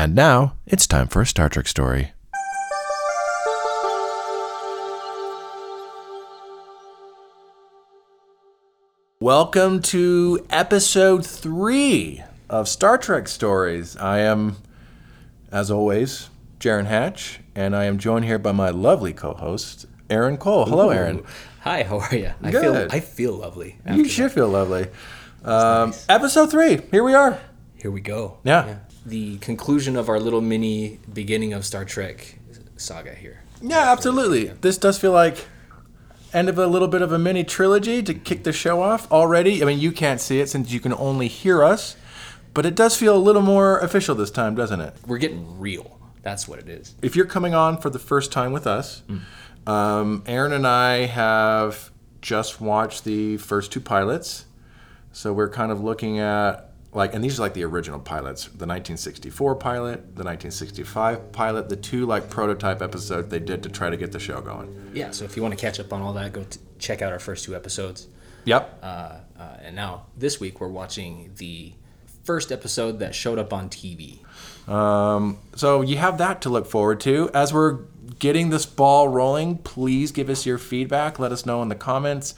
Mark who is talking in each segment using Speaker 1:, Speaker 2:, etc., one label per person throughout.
Speaker 1: And now it's time for a Star Trek story. Welcome to episode three of Star Trek Stories. I am, as always, Jaron Hatch, and I am joined here by my lovely co-host, Aaron Cole. Hello, Aaron.
Speaker 2: Hi, how are you? I
Speaker 1: Good.
Speaker 2: feel I feel lovely.
Speaker 1: You
Speaker 2: after
Speaker 1: should feel lovely. Um, Episode three. Here we are.
Speaker 2: Here we go.
Speaker 1: Yeah.
Speaker 2: The conclusion of our little mini beginning of Star Trek saga here.
Speaker 1: Yeah, absolutely. This does feel like end of a little bit of a mini trilogy to kick the show off already. I mean, you can't see it since you can only hear us, but it does feel a little more official this time, doesn't it?
Speaker 2: We're getting real. That's what it is.
Speaker 1: If you're coming on for the first time with us, um, Aaron and I have just watched the first two pilots. So we're kind of looking at like, and these are like the original pilots: the 1964 pilot, the 1965 pilot, the two like prototype episodes they did to try to get the show going.
Speaker 2: Yeah. So if you want to catch up on all that, go t- check out our first two episodes.
Speaker 1: Yep.
Speaker 2: Uh, uh, and now this week we're watching the first episode that showed up on TV.
Speaker 1: Um, so you have that to look forward to. As we're getting this ball rolling, please give us your feedback. Let us know in the comments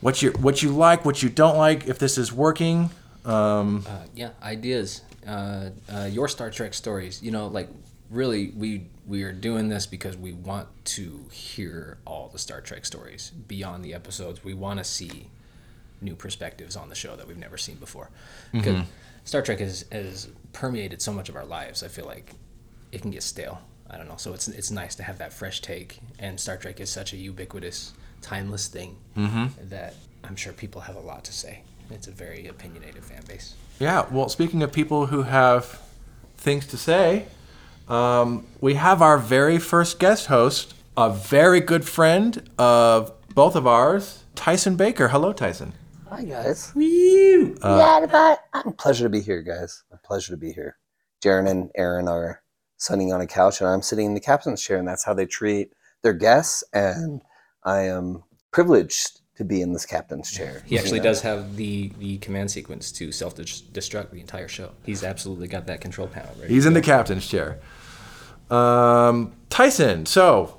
Speaker 1: what you what you like, what you don't like, if this is working. Um,
Speaker 2: Uh, yeah, ideas. Uh, uh, your Star Trek stories. You know, like really, we we are doing this because we want to hear all the Star Trek stories beyond the episodes. We want to see new perspectives on the show that we've never seen before. Because Star Trek has, has permeated so much of our lives. I feel like it can get stale. I don't know. So it's it's nice to have that fresh take. And Star Trek is such a ubiquitous, timeless thing that I'm sure people have a lot to say. It's a very opinionated fan base.
Speaker 1: yeah. Well, speaking of people who have things to say, um, we have our very first guest host, a very good friend of both of ours, Tyson Baker. Hello, Tyson.
Speaker 3: Hi guys. yeah, but I'm pleasure to be here, guys. A pleasure to be here. Jaron and Aaron are sitting on a couch, and I'm sitting in the captain's chair, and that's how they treat their guests. And I am privileged to be in this captain's chair.
Speaker 2: He actually
Speaker 3: You know?
Speaker 2: does have the the command sequence to self destruct the entire show. He's absolutely got that control panel ready.
Speaker 1: He's in the captain's chair. Um, Tyson, so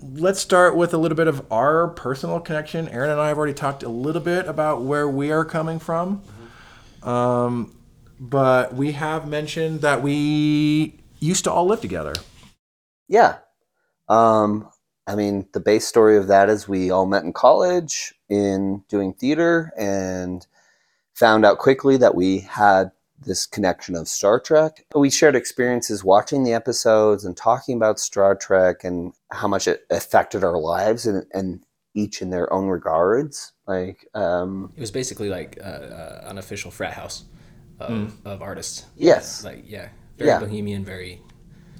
Speaker 1: let's start with a little bit of our personal connection. Aaron and I have already talked a little bit about where we are coming from. Um, but we have mentioned that we used to all live together.
Speaker 3: Yeah. Um, I mean, the base story of that is we all met in college in doing theater and found out quickly that we had this connection of Star Trek. We shared experiences watching the episodes and talking about Star Trek and how much it affected our lives and, and each in their own regards. Like, um,
Speaker 2: It was basically like uh, uh, an official frat house of, of artists.
Speaker 3: yes,
Speaker 2: Like yeah, very
Speaker 3: Yeah.
Speaker 2: bohemian, very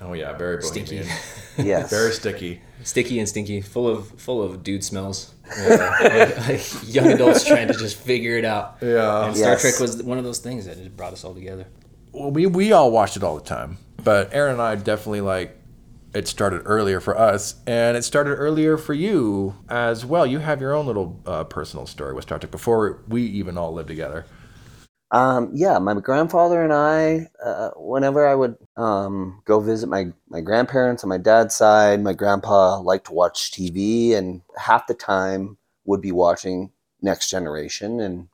Speaker 1: Oh yeah, very
Speaker 2: stinky,
Speaker 3: yes.
Speaker 1: very sticky.
Speaker 2: Sticky and stinky, full of full of dude smells. like, like young adults trying to just figure it out.
Speaker 1: Yeah.
Speaker 2: And Star
Speaker 3: Yes.
Speaker 2: Trek was one of those things that just brought us all together.
Speaker 1: Well, we we all watched it all the time, but Aaron and I definitely like it started earlier for us, and it started earlier for you as well. You have your own little uh, personal story with Star Trek before we even all lived together.
Speaker 3: Um, yeah, my grandfather and I, uh, whenever I would um, go visit my, my grandparents on my dad's side, my grandpa liked to watch TV and half the time would be watching Next Generation. And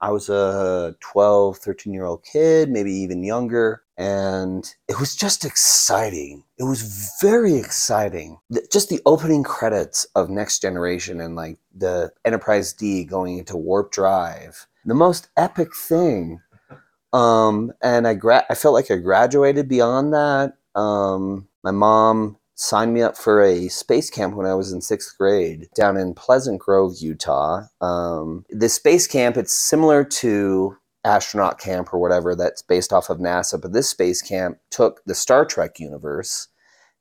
Speaker 3: I was a 12, 13 year old kid, maybe even younger. And it was just exciting. It was very exciting. Just the opening credits of Next Generation and like the Enterprise D going into warp drive. The most epic thing. Um, and I gra- I felt like I graduated beyond that. Um, my mom signed me up for a space camp when I was in sixth grade down in Pleasant Grove, Utah. Um, the space camp, it's similar to astronaut camp or whatever that's based off of NASA, but this space camp took the Star Trek universe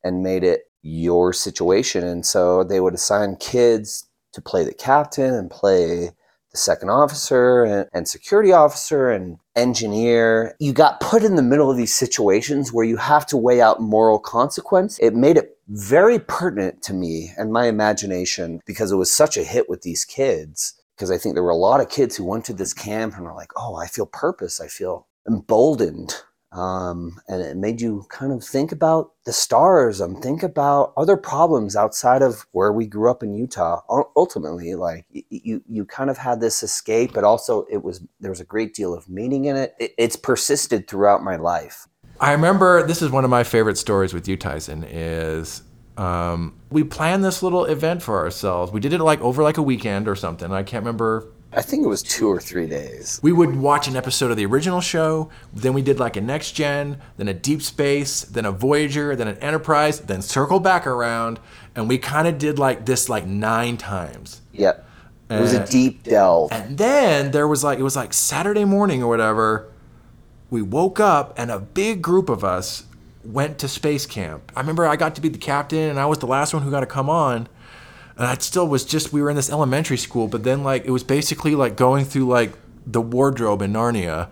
Speaker 3: and made it your situation. And so they would assign kids to play the captain and play the second officer and, and security officer and engineer. You got put in the middle of these situations where you have to weigh out moral consequence. It made it very pertinent to me and my imagination because it was such a hit with these kids. Because I think there were a lot of kids who went to this camp and were like, oh, I feel purpose. I feel emboldened. Um, and it made you kind of think about the stars and think about other problems outside of where we grew up in Utah. Ultimately, like you, you kind of had this escape, but also it was there was a great deal of meaning in it. it it's persisted throughout my life.
Speaker 1: I remember this is one of my favorite stories with you, Tyson. Is um, we planned this little event for ourselves. We did it like over like a weekend or something. I can't remember
Speaker 3: I think it was two or three days.
Speaker 1: we would watch an episode of the original show, then we did like a next gen, then a deep space, then a Voyager, then an Enterprise, then circle back around, and we kind of did like this like nine times.
Speaker 3: Yep. It was a deep delve.
Speaker 1: And then there was like it was like Saturday morning or whatever. We woke up and a big group of us went to space camp. I remember I got to be the captain and I was the last one who got to come on. And I still was just we were in this elementary school, but then like it was basically like going through like the wardrobe in Narnia,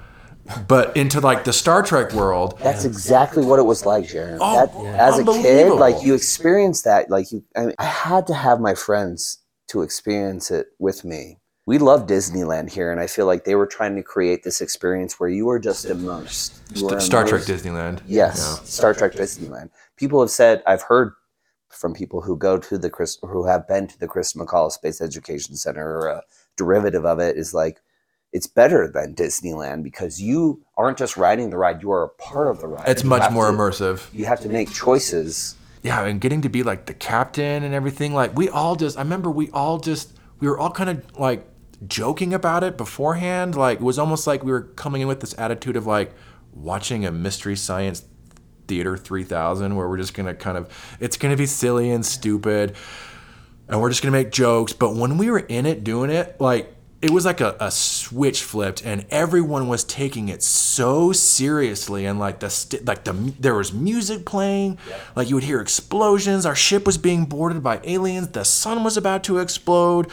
Speaker 1: but into like the Star Trek world.
Speaker 3: That's exactly what it was like, Jaron.
Speaker 1: Oh,
Speaker 3: That-
Speaker 1: yeah.
Speaker 3: As a kid, like you experienced that. Like you, I, mean, I had to have my friends to experience it with me. We love Disneyland here, and I feel like they were trying to create this experience where you were just immersed. You were
Speaker 1: St- Star Trek. Disneyland.
Speaker 3: Yes, Star Trek Disneyland. People have said I've heard from people who go to the Chris who have been to the Christa McAuliffe Space Education Center or a derivative of it is like it's better than Disneyland because you aren't just riding the ride; you are a part of the ride.
Speaker 1: It's
Speaker 3: You
Speaker 1: much more
Speaker 3: to-
Speaker 1: immersive.
Speaker 3: You have to make choices.
Speaker 1: yeah, and getting to be like the captain and everything. Like we all just, I remember we all just, we were all kind of like joking about it beforehand. Like it was almost like we were coming in with this attitude of like watching a mystery science theater 3000 where we're just gonna kind of, it's gonna be silly and stupid, and we're just gonna make jokes. But when we were in it doing it, like it was like a, a switch flipped and everyone was taking it so seriously and like the st- like the there was music playing like you would hear explosions our ship was being boarded by aliens the sun was about to explode.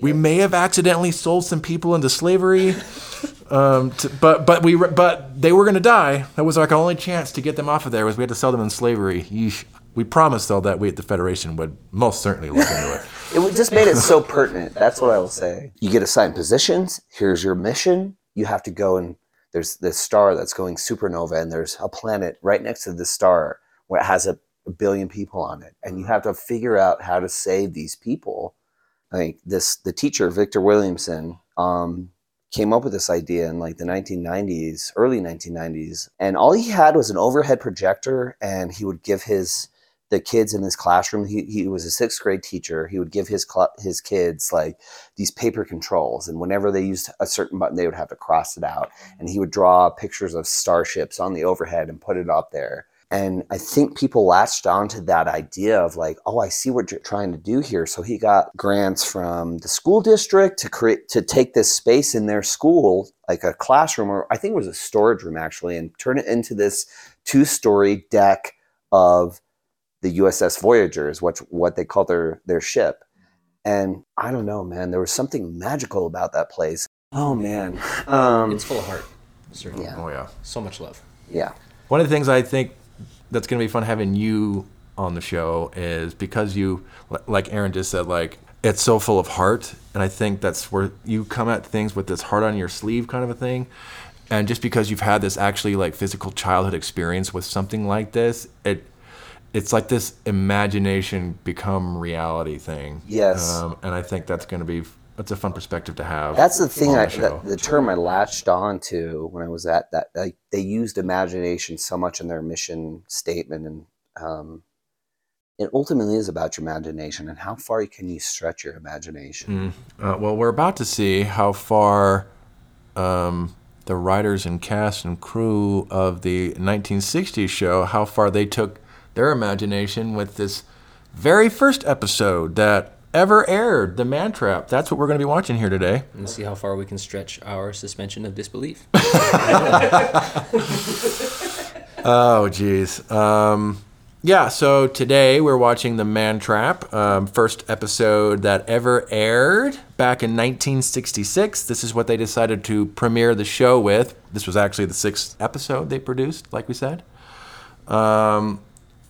Speaker 1: We may have accidentally sold some people into slavery um, to, but but we were- but they were gonna die. That was like our only chance to get them off of there was we had to sell them in slavery. Yeesh. we promised though that we at the federation would most certainly look into it
Speaker 3: It just made it so pertinent. That's what I will say. You get assigned positions. Here's your mission. You have to go and there's this star that's going supernova, and there's a planet right next to the star where it has a, billion people on it, and you have to figure out how to save these people. I think this the teacher Victor Williamson um, came up with this idea in like the 1990s, early 1990s, and all he had was an overhead projector, and he would give his the kids in his classroom. He, he was a sixth grade teacher. He would give his cl- his kids like these paper controls, and whenever they used a certain button, they would have to cross it out. And he would draw pictures of starships on the overhead and put it up there. And I think people latched onto that idea of like, oh, I see what you're trying to do here. So he got grants from the school district to create to take this space in their school, like a classroom, or I think it was a storage room actually, and turn it into this two-story deck of the USS Voyager is what what they call their their ship. And I don't know, man. There was something magical about that place. Oh man. Um,
Speaker 2: It's full of heart. Certainly.
Speaker 3: Yeah.
Speaker 1: oh yeah
Speaker 2: So much love.
Speaker 3: yeah.
Speaker 1: One of the things I think that's going to be fun having you on the show is because you, like Aaron just said, like it's so full of heart, and I think that's where you come at things with this heart on your sleeve kind of a thing. And just because you've had this actually like physical childhood experience with something like this, it it's like this imagination become reality thing.
Speaker 3: Yes.
Speaker 1: Um, and I think that's going to be that's a fun perspective to have.
Speaker 3: That's the thing. I,
Speaker 1: the
Speaker 3: the term I latched on to when I was at that. Like they used imagination so much in their mission statement, and um, it ultimately is about your imagination and how far can you stretch your imagination.
Speaker 1: Uh, well, we're about to see how far um, the writers and cast and crew of the 1960s show, how far they took their imagination with this very first episode that ever aired, The Man Trap. That's what we're going to be watching here today.
Speaker 2: And see how far we can stretch our suspension of disbelief.
Speaker 1: Oh, geez. Um, yeah, so today we're watching The Man Trap, um, first episode that ever aired back in 1966. This is what they decided to premiere the show with. This was actually the sixth episode they produced, like we said. Um,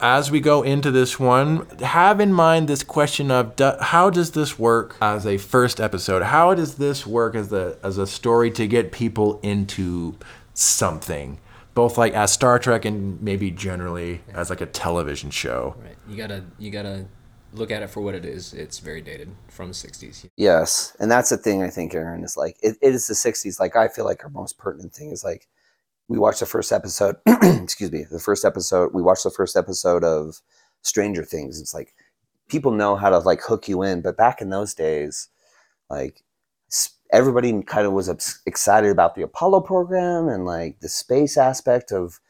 Speaker 1: as we go into this one, have in mind this question of do, how does this work as a first episode? How does this work as a as a story to get people into something? both like as Star Trek and maybe generally as like a television show.
Speaker 2: Right. You gotta you gotta look at it for what it is. It's very dated from the '60s.
Speaker 3: Yes, and that's the thing I think, Aaron, is like it, it is the '60s. Like I feel like our most pertinent thing is like we watched the first episode. excuse me, the first episode. We watched the first episode of Stranger Things. It's like people know how to like hook you in, but back in those days, like everybody kind of was excited about the Apollo program and like the space aspect of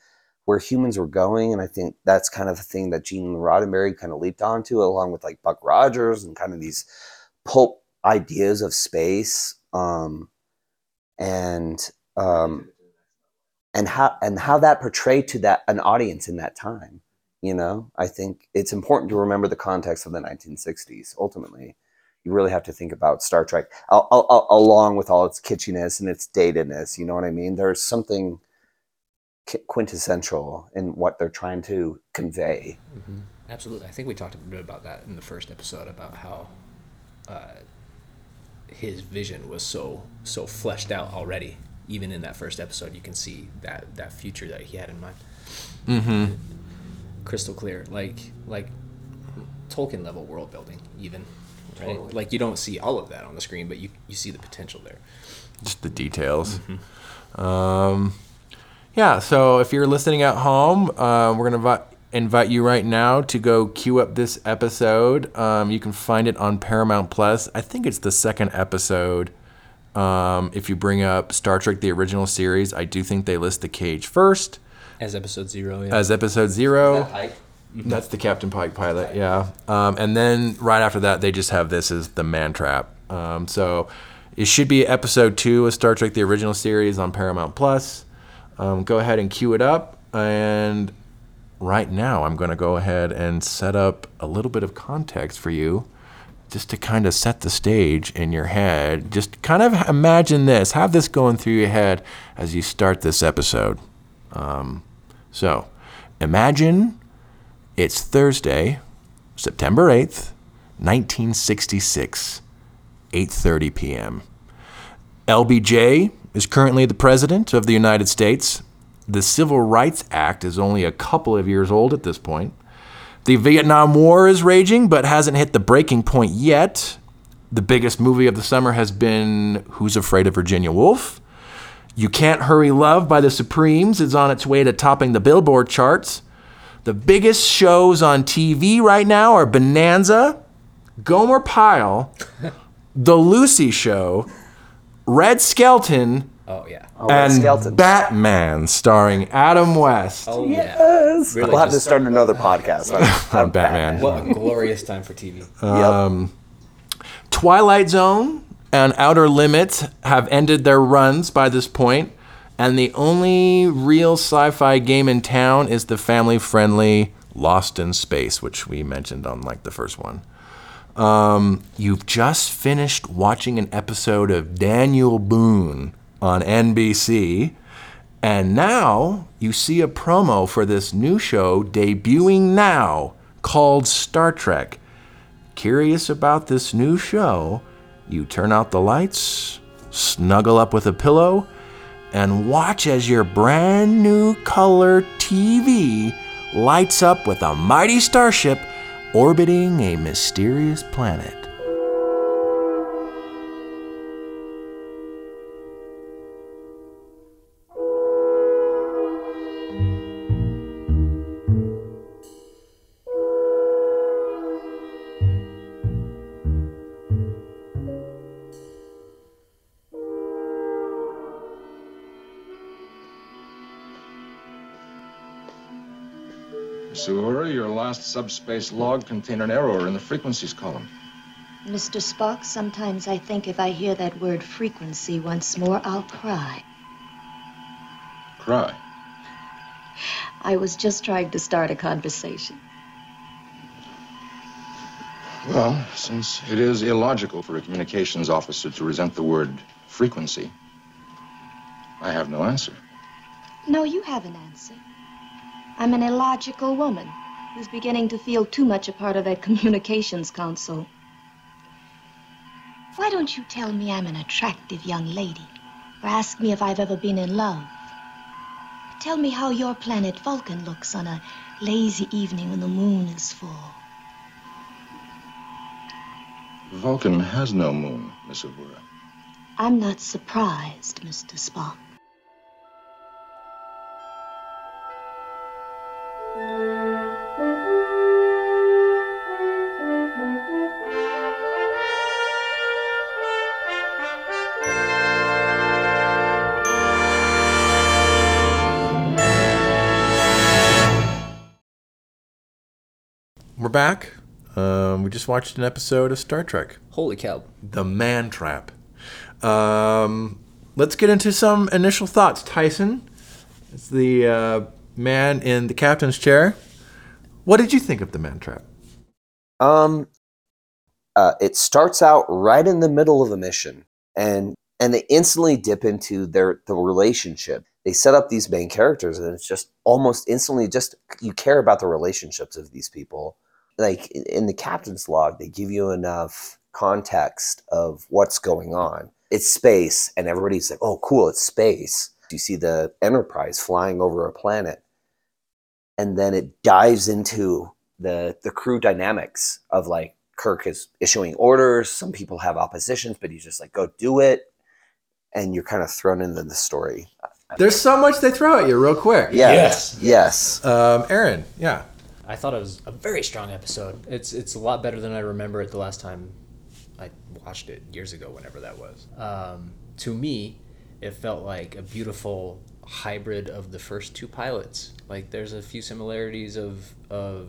Speaker 3: where humans were going. And I think that's kind of a thing that Gene Roddenberry kind of leaped onto, along with like Buck Rogers and kind of these pulp ideas of space. Um, and um, and how and how that portrayed to that an audience in that time. You know, I think it's important to remember the context of the 1960s. Ultimately, you really have to think about Star Trek al- al- al- along with all its kitschiness and its datedness. You know what I mean? There's something quintessential in what they're trying to convey.
Speaker 2: Absolutely. I think we talked a bit about that in the first episode about how uh, his vision was so so fleshed out already. Even in that first episode, you can see that that future that he had in mind.
Speaker 1: Mm-hmm.
Speaker 2: Crystal clear, like like Tolkien level world building, even. Right? Like you don't see all of that on the screen, but you you see the potential there.
Speaker 1: just the details. Um, yeah, so if you're listening at home, uh, we're gonna vi- invite you right now to go queue up this episode. Um, you can find it on Paramount Plus. I think it's the second episode. Um, if you bring up Star Trek: The Original Series, I do think they list the cage first
Speaker 2: As episode zero, yeah.
Speaker 1: as episode zero. That's the Captain Pike pilot, yeah. Um, and then right after that, they just have this as the Man Trap. Um, so it should be episode two of Star Trek: The Original Series on Paramount Plus. Um, go ahead and queue it up. And right now, I'm going to go ahead and set up a little bit of context for you, just to kind of set the stage in your head. Just kind of imagine this, have this going through your head as you start this episode. Um, so imagine it's Thursday, September 8th, 1966, 8:30 p.m. LBJ is currently the president of the United States. The Civil Rights Act is only a couple of years old at this point. The Vietnam War is raging but hasn't hit the breaking point yet. The biggest movie of the summer has been Who's Afraid of Virginia Woolf? You Can't Hurry Love by the Supremes is on its way to topping the Billboard charts. The biggest shows on TV right now are Bonanza, Gomer Pyle, The Lucy Show, Red Skelton,
Speaker 2: oh yeah.
Speaker 3: Oh,
Speaker 1: and
Speaker 3: Skelton.
Speaker 1: Batman starring Adam West
Speaker 2: Oh yeah.
Speaker 3: Yes.
Speaker 2: Really
Speaker 3: we'll have to start another podcast on,
Speaker 1: on Batman.
Speaker 2: What a glorious time for TV.
Speaker 3: Yep.
Speaker 1: Twilight Zone and Outer Limits have ended their runs by this point, and the only real sci fi game in town is the family friendly Lost in Space, which we mentioned on like the first one. Um, you've just finished watching an episode of Daniel Boone on NBC, and now you see a promo for this new show debuting now called Star Trek. Curious about this new show? You turn out the lights, snuggle up with a pillow, and watch as your brand new color TV lights up with a mighty starship orbiting a mysterious planet.
Speaker 4: Your last subspace log contained an error in the frequencies column.
Speaker 5: Mr. Spock, sometimes I think if I hear that word frequency once more, I'll cry.
Speaker 4: Cry.
Speaker 5: I was just trying to start a conversation.
Speaker 4: Well, since it is illogical for a communications officer to resent the word frequency, I have no answer.
Speaker 5: No, you have an answer. I'm an illogical woman who's beginning to feel too much a part of that communications console. Why don't you tell me I'm an attractive young lady? Or ask me if I've ever been in love? Tell me how your planet Vulcan looks on a lazy evening when the moon is full.
Speaker 4: Vulcan has no moon, Miss Uhura.
Speaker 5: I'm not surprised, Mr. Spock.
Speaker 1: Back. Um, we just watched an episode of Star Trek,
Speaker 2: Holy cow.
Speaker 1: The Man Trap. Um, let's get into some initial thoughts. Tyson, it's the uh, man in the captain's chair. What did you think of The Man Trap?
Speaker 3: Um, uh, it starts out right in the middle of a mission, and and they instantly dip into their the relationship. They set up these main characters, and it's just almost instantly just you care about the relationships of these people. Like in- in the captain's log, they give you enough context of what's going on. It's space, and everybody's like, "Oh, cool! It's space." You see the Enterprise flying over a planet, and then it dives into the the crew dynamics of like Kirk is issuing orders. Some people have oppositions, but he's just like, "Go do it," and you're kind of thrown into the story.
Speaker 1: There's so much they throw at you real quick.
Speaker 3: Yeah.
Speaker 2: Yes.
Speaker 3: Yes.
Speaker 1: Um, Aaron, yeah.
Speaker 2: I thought it was a very strong episode. It's it's a lot better than I remember it the last time I watched it years ago, whenever that was. Um, to me, it felt like a beautiful hybrid of the first two pilots. Like there's a few similarities of of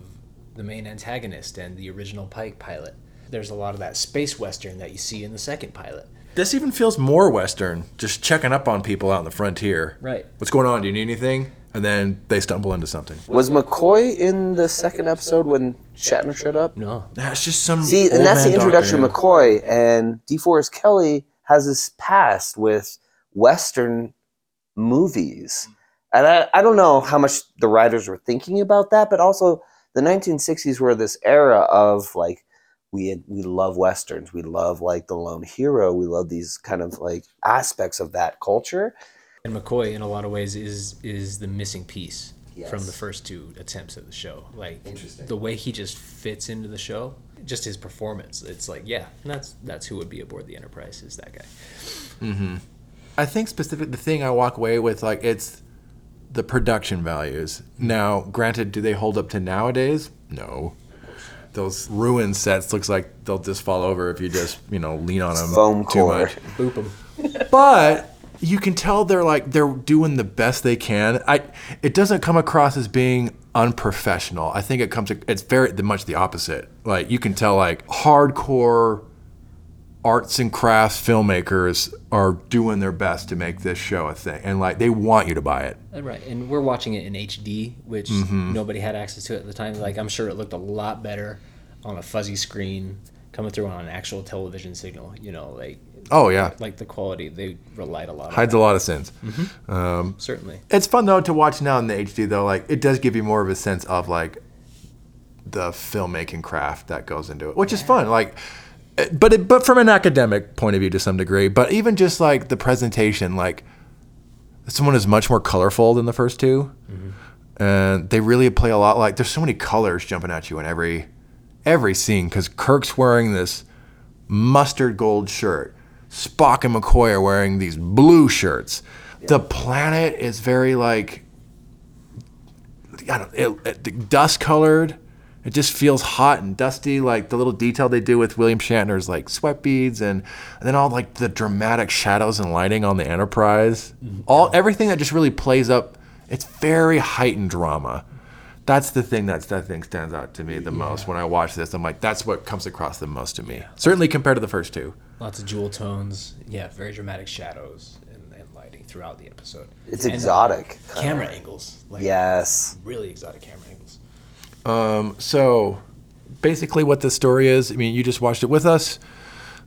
Speaker 2: the main antagonist and the original Pike pilot. There's a lot of that space western that you see in the second pilot.
Speaker 1: This even feels more Western, just checking up on people out in the frontier.
Speaker 2: Right.
Speaker 1: What's going on? Do you need anything? And then they stumble into something.
Speaker 3: Was McCoy in the second episode when Shatner showed up?
Speaker 2: No.
Speaker 1: That's just some.
Speaker 3: See,
Speaker 1: old
Speaker 3: and that's the introduction of McCoy. And DeForest Kelley has this past with Western movies. And I, I don't know how much the writers were thinking about that, but also the 1960s were this era of like, we had, we love westerns, we love like the lone hero, we love these kind of like aspects of that culture.
Speaker 2: And McCoy, in a lot of ways, is is the missing piece from the first two attempts at the show. Like
Speaker 3: Interesting.
Speaker 2: the way he just fits into the show, just his performance. It's like, yeah, that's that's who would be aboard the Enterprise. Is that guy? Mm-hmm.
Speaker 1: I think specific the thing I walk away with like it's the production values. Now, granted, do they hold up to nowadays? No. Those ruined sets looks like they'll just fall over if you just you know lean on them
Speaker 3: Foam
Speaker 1: too
Speaker 3: core.
Speaker 1: much.
Speaker 2: Boop them.
Speaker 1: But you can tell they're like they're doing the best they can. I it doesn't come across as being unprofessional. I think it comes it's very much the opposite. Like you can tell like hardcore arts and crafts filmmakers are doing their best to make this show a thing and like they want you to buy it.
Speaker 2: Right, and we're watching it in HD, which mm-hmm. nobody had access to at the time. Like I'm sure it looked a lot better on a fuzzy screen coming through on an actual television signal. You know, like
Speaker 1: Oh yeah.
Speaker 2: like the quality they relied a lot
Speaker 1: Hides a lot of sins.
Speaker 2: that, certainly.
Speaker 1: It's fun though to watch now in the HD though. Like it does give you more of a sense of like the filmmaking craft that goes into it, which is fun. Like, eh, but it, but from an academic point of view to some degree. But even just like the presentation, like this one is much more colorful than the first 2 mm-hmm. and they really play a lot. Like there's so many colors jumping at you in every every scene because Kirk's wearing this mustard gold shirt. Spock and McCoy are wearing these blue shirts. The planet is very like I don't it, it, dust colored. It just feels hot and dusty. Like the little detail they do with William Shatner's like sweat beads and, and then all like the dramatic shadows and lighting on the Enterprise. Mm-hmm. All everything that just really plays up. It's very heightened drama. That's the thing that's that thing stands out to me the most when I watch this. I'm like, that's what comes across the most to me. Certainly compared to the first two.
Speaker 2: Lots of jewel tones. Yeah, very dramatic shadows and, and lighting throughout the episode.
Speaker 3: It's
Speaker 2: And
Speaker 3: exotic.
Speaker 2: Camera angles. Like
Speaker 3: Yes.
Speaker 2: Really exotic camera angles.
Speaker 1: Um, so basically what the story is, I mean, you just watched it with us.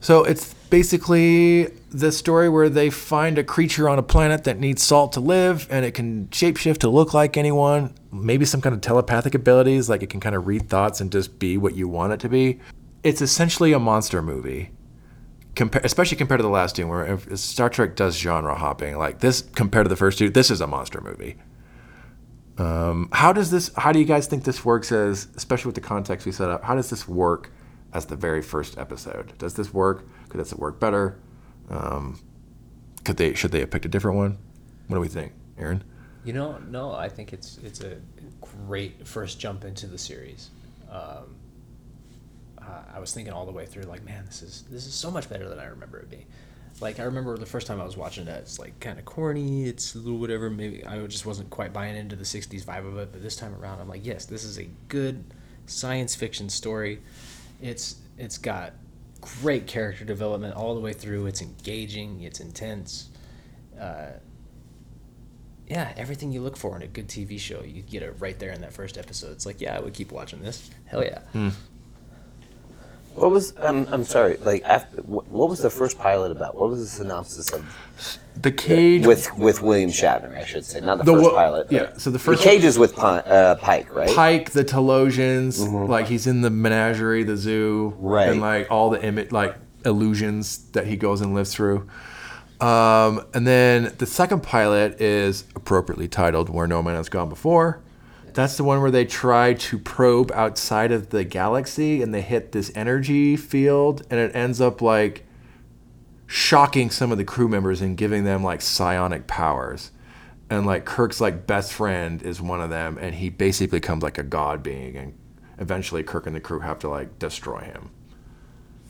Speaker 1: So it's basically the story where they find a creature on a planet that needs salt to live and it can shapeshift to look like anyone, maybe some kind of telepathic abilities, like it can kind of read thoughts and just be what you want it to be. It's essentially a monster movie. Especially compared to the last two, where Star Trek does genre hopping, like this compared to the first two, this is a monster movie. Um, how does this? How do you guys think this works? As especially with the context we set up, how does this work as the very first episode? Does this work? Could this work better? Um, could they? Should they have picked a different one? What do we think, Aaron?
Speaker 2: You know, no, I think it's it's a great first jump into the series. Um, uh, I was thinking all the way through, like, man, this is this is so much better than I remember it being. Like, I remember the first time I was watching it, it's like kind of corny. It's a little whatever. Maybe I just wasn't quite buying into the '60s vibe of it. But this time around, I'm like, yes, this is a good science fiction story. It's it's got great character development all the way through. It's engaging. It's intense. Uh, yeah, everything you look for in a good TV show, you get it right there in that first episode. It's like, yeah, I would keep watching this. Hell yeah.
Speaker 3: What was I'm I'm sorry. Like after, what was the first pilot about? What was the synopsis of
Speaker 1: The cage
Speaker 3: with with William Shatner? I should say, not the,
Speaker 1: The
Speaker 3: first
Speaker 1: wo-
Speaker 3: pilot.
Speaker 1: yeah, so the first-
Speaker 3: the cage is with uh, Pike, right?
Speaker 1: Pike, the Talosians, like he's in the menagerie, the zoo,
Speaker 3: Right.
Speaker 1: And like all the imi- like illusions that he goes and lives through. Um, and then the second pilot is appropriately titled "Where No Man Has Gone Before." That's the one where they try to probe outside of the galaxy and they hit this energy field, and it ends up like shocking some of the crew members and giving them like psionic powers. And like Kirk's like best friend is one of them, and he basically becomes like a god being, and eventually Kirk and the crew have to like destroy him.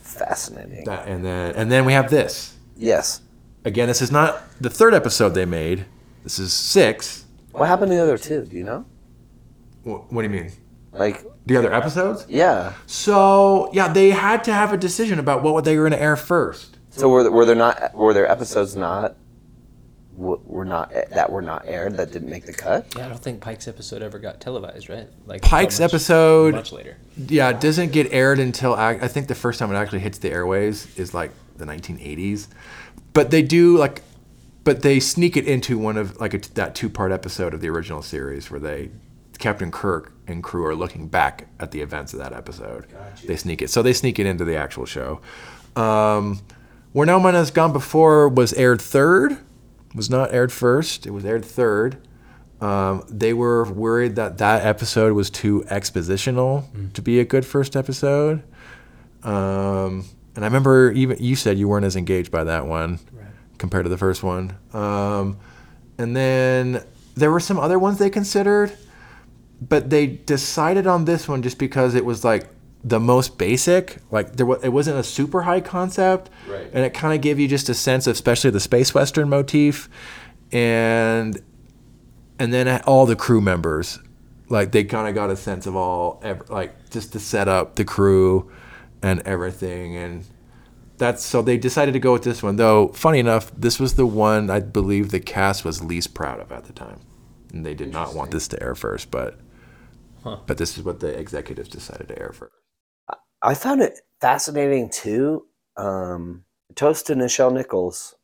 Speaker 3: Fascinating.
Speaker 1: That, and then and then we have this.
Speaker 3: yes.
Speaker 1: Again, this is not the third episode they made. This is six.
Speaker 3: What happened to the other two? Do you know?
Speaker 1: Wh- What do you mean?
Speaker 3: Like,
Speaker 1: The other episodes?
Speaker 3: yeah.
Speaker 1: So yeah, they had to have a decision about what they were going to air first.
Speaker 3: So were were there not were there episodes not were not that were not aired that didn't make the cut?
Speaker 2: Yeah, I don't think Pike's episode ever got televised, right? Like
Speaker 1: Pike's
Speaker 2: much-
Speaker 1: episode-
Speaker 2: much later.
Speaker 1: Yeah, it doesn't get aired until ac- I think the first time it actually hits the airways is like the 1980s. But they do like, but they sneak it into one of like a, that two-part episode of the original series where they, Captain Kirk and crew are looking back at the events of that episode. They sneak it, so they sneak it into the actual show. Um, Where No Man Has Gone Before was aired third, was not aired first. It was aired third. Um, they were worried that that episode was too expositional to be a good first episode. Um, and I remember even you said you weren't as engaged by that one compared to the first one. Um, and then there were some other ones they considered, but they decided on this one just because it was like the most basic. Like there was, it wasn't a super high concept,
Speaker 2: Right.
Speaker 1: and it kind of gave you just a sense of, especially the space western motif, and and then all the crew members. Like they kind of got a sense of all like just to set up the crew and everything. And that's so they decided to go with this one. Though funny enough this was the one i believe the cast was least proud of at the time. And they did not want this to air first but but this is what the executives decided to air first
Speaker 3: I found it fascinating too. Um, toast to Nichelle Nichols.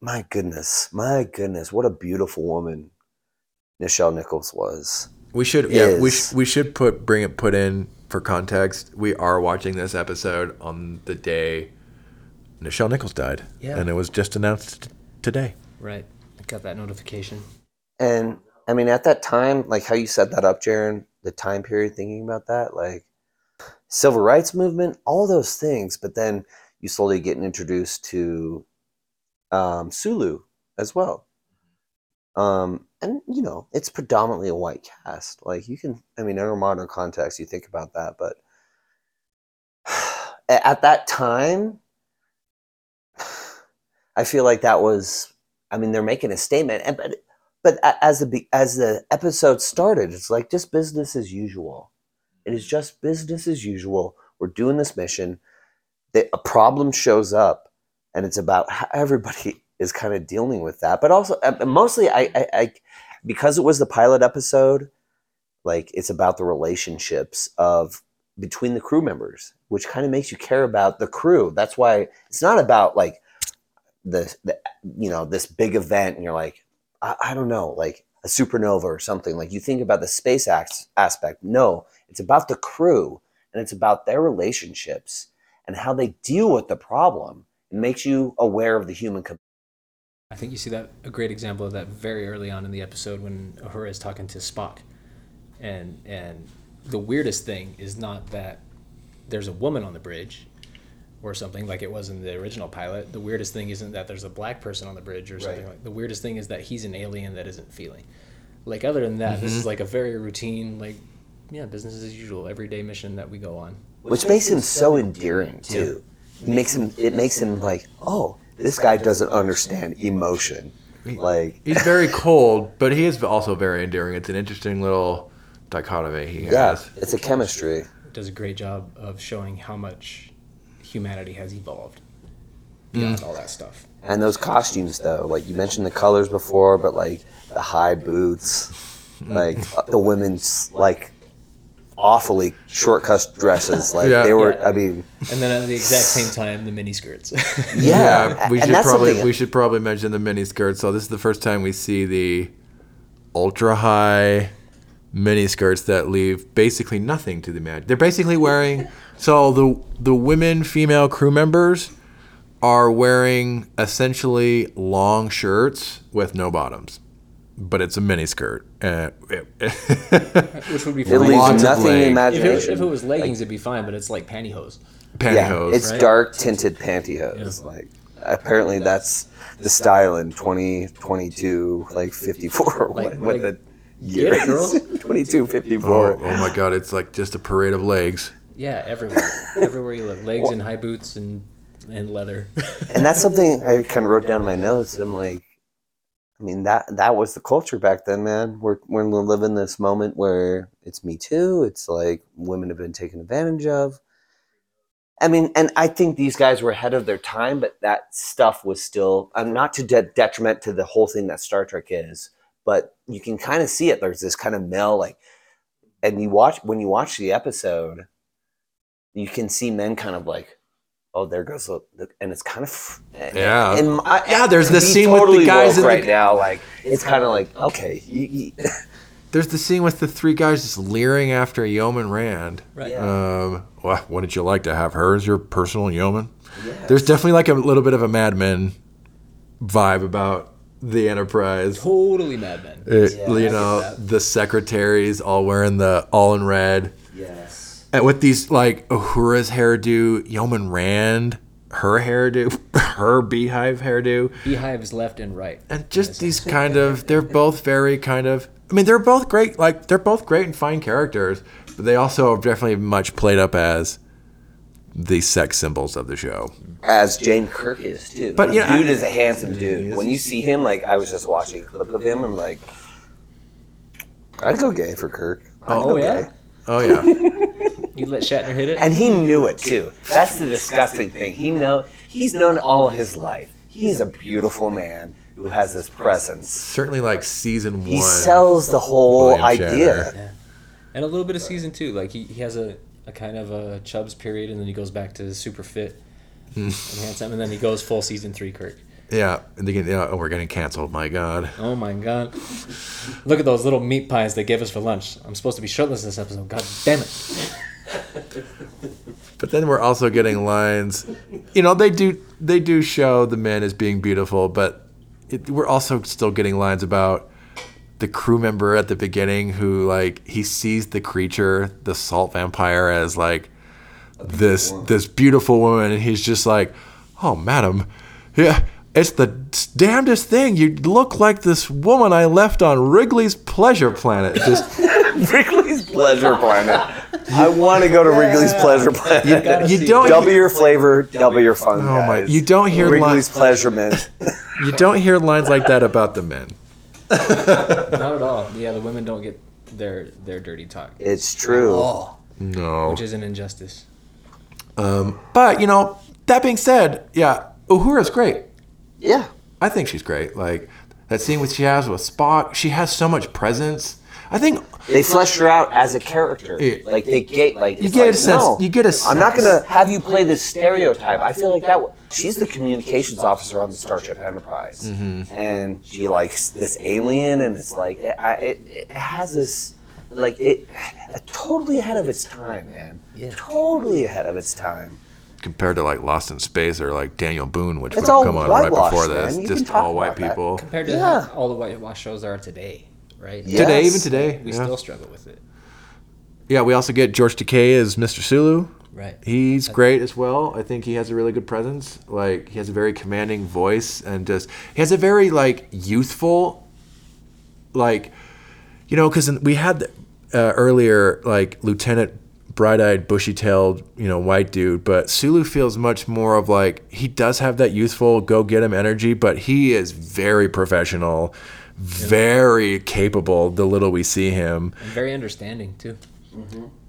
Speaker 3: My goodness, my goodness, what a beautiful woman Nichelle Nichols was.
Speaker 1: we should yeah we,
Speaker 3: Is-
Speaker 1: sh- we should put bring it put in for context we are watching this episode on the day Nichelle Nichols died
Speaker 2: Yeah.
Speaker 1: and it was just announced t- today
Speaker 2: Right. I got that notification.
Speaker 3: And I mean, at that time, like how you set that up, Jaron, the time period thinking about that, like civil rights movement, all those things. But then you slowly get introduced to um, Sulu as well. Um, and you know, it's predominantly a white cast. Like you can, I mean, in a modern context, you think about that, but at that time, I feel like that was. I mean, they're making a statement, and but but as the as the episode started, it's like just business as usual. It is just business as usual. We're doing this mission. A problem shows up, and it's about how everybody is kind of dealing with that. But also, uh, mostly, I, I, I because it was the pilot episode, like it's about the relationships of between the crew members, which kind of makes you care about the crew. That's why it's not about like the, the you know this big event, and you're like, I, I don't know, like a supernova or something. Like you think about the space ax- aspect. No, it's about the crew, and it's about their relationships and how they deal with the problem. It makes you aware of the human. Com-
Speaker 2: I think you see that a great example of that very early on in the episode when Uhura is talking to Spock, and and the weirdest thing is not that there's a woman on the bridge, or something like it was in the original pilot. The weirdest thing isn't that there's a black person on the bridge or something
Speaker 3: Right.
Speaker 2: like. The weirdest thing is that he's an alien that isn't feeling. Like other than that, this is mm-hmm. like a very routine like. Yeah, business as usual, everyday mission that we go on.
Speaker 3: which makes him so endearing too. It makes him. It makes him like, oh, this guy doesn't understand emotion. Like,
Speaker 1: He's very cold, but he is also very endearing. It's an interesting little dichotomy he
Speaker 3: yeah,
Speaker 1: has.
Speaker 3: it's a chemistry.
Speaker 2: does a great job of showing how much humanity has evolved beyond all that stuff.
Speaker 3: And those costumes, though, like you mentioned the colors before, but like the high boots, like uh, the women's like awfully short cut dresses, like
Speaker 1: Yeah.
Speaker 3: they were.
Speaker 2: Yeah.
Speaker 3: I mean,
Speaker 2: And then at the exact same time, the mini skirts.
Speaker 3: yeah,
Speaker 1: we
Speaker 3: and
Speaker 1: should probably
Speaker 3: something-
Speaker 1: we should probably mention the mini skirts. So this is the first time we see the ultra high mini skirts that leave basically nothing to the imagination. They're basically wearing so the the women female crew members are wearing essentially long shirts with no bottoms. But it's a mini skirt. Uh,
Speaker 2: Which would be
Speaker 3: It
Speaker 2: fine.
Speaker 3: leaves nothing
Speaker 1: leg.
Speaker 3: in
Speaker 2: If it, if it was leggings, it'd be fine, but it's like pantyhose.
Speaker 3: yeah,
Speaker 1: pantyhose.
Speaker 3: it's
Speaker 2: right?
Speaker 3: dark tinted pantyhose. Like apparently that's the style in 2022, like 54.
Speaker 2: Like-
Speaker 3: what, what
Speaker 2: like,
Speaker 3: the year
Speaker 2: get it,
Speaker 3: is?
Speaker 2: girls.
Speaker 3: 22, 54.
Speaker 1: Oh, oh my god, it's like just a parade of legs.
Speaker 2: Yeah, everywhere. everywhere you look. Legs and high boots and, and leather.
Speaker 3: and that's something I kind of wrote down in my notes. I'm like, I mean that that was the culture back then, man. We're we're living this moment where it's Me Too. It's like women have been taken advantage of. I mean, and I think these guys were ahead of their time, but that stuff was still um, not to de- detriment to the whole thing that Star Trek is, but you can kind of see it. There's this kind of male like, and you watch when you watch the episode, you can see men kind of like, oh, there goes look, the and it's kind of
Speaker 1: Yeah.
Speaker 3: and I,
Speaker 1: Yeah, there's the
Speaker 3: be
Speaker 1: scene with the guys
Speaker 3: woke
Speaker 1: in the-
Speaker 3: right now. Like it's kind of like okay, you, you,
Speaker 1: There's the scene with the three guys just leering after Yeoman Rand.
Speaker 2: Right.
Speaker 3: Yeah.
Speaker 1: Um, well, wouldn't you like to have her as your personal yeoman? There's definitely like a little bit of a Mad Men vibe about the Enterprise.
Speaker 2: Totally Mad Men.
Speaker 1: It-
Speaker 3: Yeah,
Speaker 1: you
Speaker 3: get
Speaker 1: know, the secretaries all wearing the all in red.
Speaker 3: yes,
Speaker 1: And with these like Uhura's hairdo, Yeoman Rand, her hairdo, her beehive hairdo.
Speaker 2: Beehives left and right.
Speaker 1: and just these kind of they're both very kind of i mean they're both great like they're both great and fine characters but they also are definitely much played up as the sex symbols of the show
Speaker 3: as Jane Kirk is too.
Speaker 1: But,
Speaker 3: the
Speaker 1: yeah,
Speaker 3: dude
Speaker 1: I-
Speaker 3: is a handsome dude. When you see him, like I was just watching a clip of him, I'm like, I'd go gay for Kirk. I'd
Speaker 2: Oh,
Speaker 3: go oh,
Speaker 2: yeah?
Speaker 3: gay.
Speaker 1: oh yeah
Speaker 2: You let Shatner hit it?
Speaker 3: and he knew it too. That's the disgusting thing. He know he's known all his life. He's a beautiful man who has this presence.
Speaker 1: certainly like season one
Speaker 3: He sells the whole
Speaker 1: William
Speaker 3: idea.
Speaker 1: Shatner.
Speaker 2: and a little bit of season two. Like he, he has a, a kind of a Chubbs period, and then he goes back to super fit
Speaker 1: Hmm.
Speaker 2: and handsome, and then he goes full season three Kirk.
Speaker 1: yeah and they get, yeah, oh we're getting canceled my god
Speaker 2: Oh my god! Look at those little meat pies they gave us for lunch. I'm supposed to be shirtless this episode. God damn it!
Speaker 1: But then we're also getting lines. You know they do they do show the men as being beautiful but it, we're also still getting lines about the crew member at the beginning who like he sees the creature the salt vampire as like this this beautiful woman and he's just like oh madam yeah it's the damnedest thing. You look like this woman i left on wrigley's pleasure planet. Just
Speaker 3: Wrigley's Pleasure Planet. I want to go to Wrigley's Pleasure Planet.
Speaker 2: gotta
Speaker 1: you don't
Speaker 3: double your flavor, double your fun.
Speaker 1: Oh my-
Speaker 3: guys.
Speaker 1: you don't hear
Speaker 3: Wrigley's
Speaker 1: lines-
Speaker 3: Pleasure Mint.
Speaker 1: you don't hear lines like that about the men
Speaker 2: Not at all. Yeah, the women don't get their their dirty talk,
Speaker 3: It's true.
Speaker 1: no
Speaker 2: which is an injustice.
Speaker 1: Um, but you know that being said yeah uhura's great
Speaker 3: Yeah.
Speaker 1: I think she's great. Like that scene with she has with Spock, she has so much presence. I think
Speaker 3: They flesh her out as a character.
Speaker 1: Yeah.
Speaker 3: Like they get like
Speaker 1: You
Speaker 3: it's
Speaker 1: get a
Speaker 3: like,
Speaker 1: sense-
Speaker 3: no,
Speaker 1: you get a
Speaker 3: I'm not gonna have you play this stereotype. I feel like that. w- She's the communications officer on the Starship Enterprise,
Speaker 1: Mm-hmm.
Speaker 3: and she likes this alien, and it's like it, I, it, it has this like it totally ahead of its time, man.
Speaker 2: Yeah.
Speaker 3: Totally ahead of its time.
Speaker 1: compared to like Lost in Space or like Daniel Boone, which
Speaker 3: It's
Speaker 1: would
Speaker 3: all
Speaker 1: come on right before this, just all white
Speaker 3: about that.
Speaker 1: people.
Speaker 2: Compared to
Speaker 3: Yeah.
Speaker 2: all the whitewash shows there are today, right?
Speaker 3: Yeah.
Speaker 1: Today,
Speaker 3: Yes.
Speaker 1: even today,
Speaker 2: We
Speaker 1: yeah.
Speaker 2: still struggle with it.
Speaker 1: Yeah, we also get George Takei as Mr. Sulu.
Speaker 2: Right.
Speaker 1: He's great as well. I think he has a really good presence. Like he has a very commanding voice and just he has a very like youthful, like, you know, because we had uh, earlier like Lieutenant bright-eyed, bushy-tailed, you know, white dude, but Sulu feels much more of like he does have that youthful go get him energy, but he is very professional, very capable. The little we see him,
Speaker 2: And very understanding too.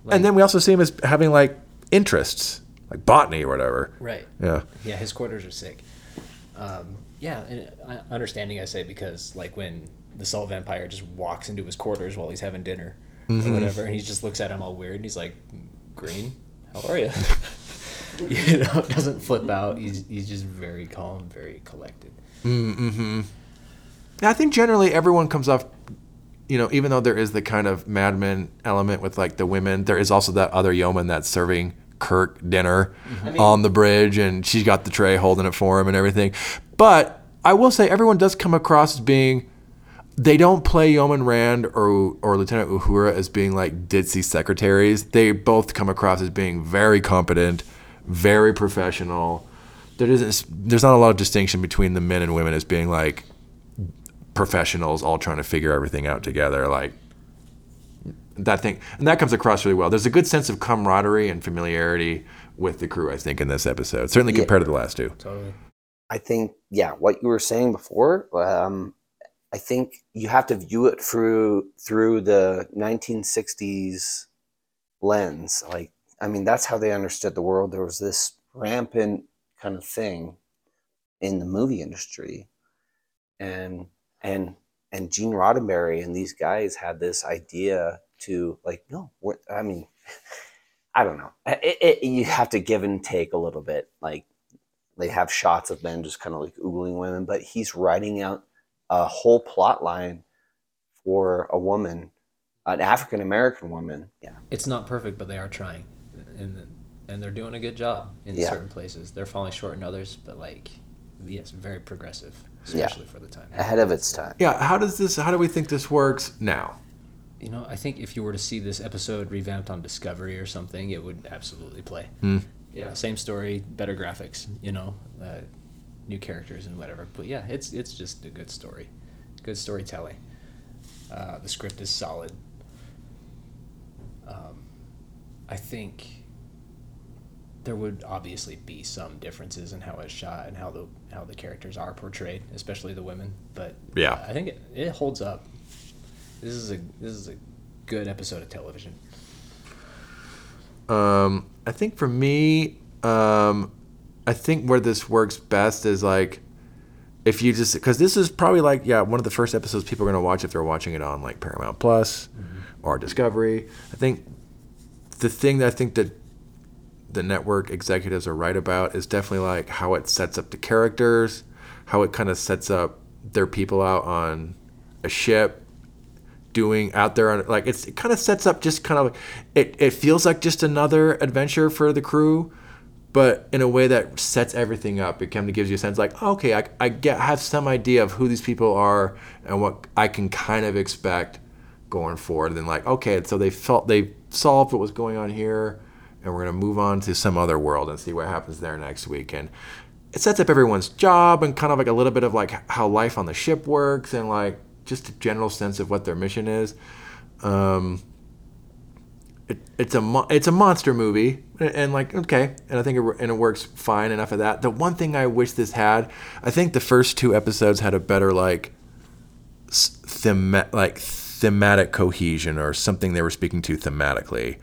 Speaker 1: and then we also see him as having like interests, like botany or whatever.
Speaker 2: Right.
Speaker 1: Yeah.
Speaker 2: Yeah, his quarters are sick. Um, yeah, and understanding I say because like when the salt vampire just walks into his quarters while he's having dinner
Speaker 1: Mm-hmm.
Speaker 2: or whatever, and he just looks at him all weird, and he's like, "Green, how are you?" you know, doesn't flip out. He's he's just very calm, very collected.
Speaker 1: I think generally everyone comes off, you know, even though there is the kind of madman element with like the women, there is also that other yeoman that's serving Kirk dinner mm-hmm. on the bridge, and she's got the tray holding it for him and everything. But I will say everyone does come across as being. They don't play Yeoman Rand or or Lieutenant Uhura as being like ditzy secretaries. They both come across as being very competent, very professional. There isn't. There's not a lot of distinction between the men and women as being like professionals all trying to figure everything out together like that thing and that comes across really well there's a good sense of camaraderie and familiarity with the crew i think in this episode certainly
Speaker 3: Yeah.
Speaker 1: compared to the last two
Speaker 2: Totally.
Speaker 3: I think, yeah, what you were saying before, um, I think you have to view it through through the 1960s lens. Like, I mean, that's how they understood the world. There was this rampant kind of thing in the movie industry, and and and Gene Roddenberry and these guys had this idea to like, no, I mean, I don't know. It, it, you have to give and take a little bit, like they have shots of men just kind of like oogling women, but he's writing out a whole plot line for a woman, an African American woman. Yeah.
Speaker 2: It's not perfect, but they are trying, and and they're doing a good job in
Speaker 3: Yeah.
Speaker 2: certain places. They're falling short in others, but like, yes, very progressive,
Speaker 3: Yeah.
Speaker 2: especially for the time.
Speaker 3: Ahead of its time.
Speaker 1: yeah how does this how do we think this works now
Speaker 2: You know, I think if you were to see this episode revamped on Discovery or something, it would absolutely play. Yeah, same story, better graphics. You know, uh, new characters and whatever. But yeah, it's it's just a good story, good storytelling. Uh, the script is solid. Um, I think there would obviously be some differences in how it's shot and how the how the characters are portrayed, especially the women. But
Speaker 1: Yeah.
Speaker 2: I think it, it holds up. This is a this is a good episode of television.
Speaker 1: Um, I think for me, um, I think where this works best is like if you just because this is probably like yeah one of the first episodes people are gonna watch if they're watching it on like Paramount Plus or Discovery. I think the thing that I think that the network executives are right about is definitely like how it sets up the characters, how it kind of sets up their people out on a ship doing out there on like it's it kind of sets up just kind of it, it feels like just another adventure for the crew but in a way that sets everything up. It kind of gives you a sense like oh, okay I, I get I have some idea of who these people are and what I can kind of expect going forward. And then like okay so they felt they solved what was going on here and we're going to move on to some other world and see what happens there next week and it sets up everyone's job and kind of like a little bit of like how life on the ship works and like just a general sense of what their mission is. Um, it, it's a mo- it's a monster movie and, and like okay and I think it, and it works fine enough of that. The one thing I wish this had, I think the first two episodes had a better like thema- like thematic cohesion or something they were speaking to thematically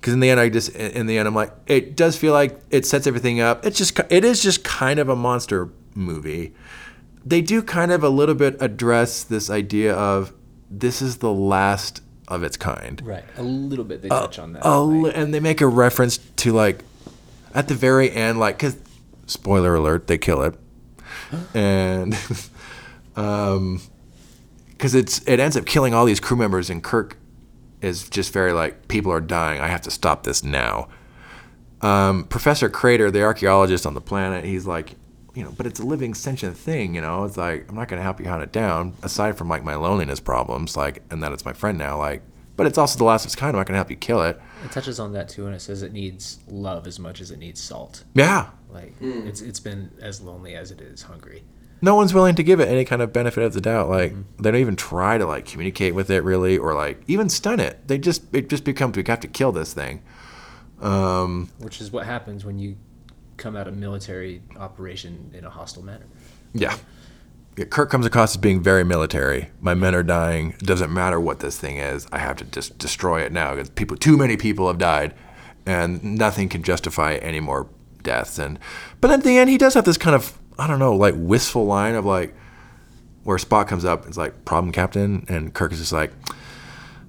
Speaker 1: because in the end i just in the end i'm like it does feel like it sets everything up. It's just it is just kind of a monster movie. They do kind of a little bit address this idea of this is the last of its kind.
Speaker 2: Right, a little bit they touch on that.
Speaker 1: a
Speaker 2: like-
Speaker 1: and they make a reference to like at the very end like because spoiler alert they kill it. And um because it's it ends up killing all these crew members and kirk is just very like people are dying i have to stop this now um, Professor Crater, the archaeologist on the planet, he's like, you know, but it's a living sentient thing, you know. It's like I'm not gonna help you hunt it down, aside from like my loneliness problems, like, and that it's my friend now, like. But it's also the last of its kind. I'm not gonna help you kill it.
Speaker 2: It touches on that too, and it says it needs love as much as it needs salt.
Speaker 1: Yeah,
Speaker 2: Like it's it's been as lonely as it is hungry.
Speaker 1: No one's willing to give it any kind of benefit of the doubt. Like they don't even try to like communicate with it really, or like even stun it. They just it just becomes we have to kill this thing. Um,
Speaker 2: Which is what happens when you come out of military operation in a hostile manner.
Speaker 1: yeah. yeah. Kirk comes across as being very military. My men are dying. It doesn't matter what this thing is. I have to just destroy it now because people, too many people have died, and nothing can justify any more deaths. And but at the end, he does have this kind of I don't know, like wistful line of like where Spock comes up. It's like problem, Captain, and Kirk is just like,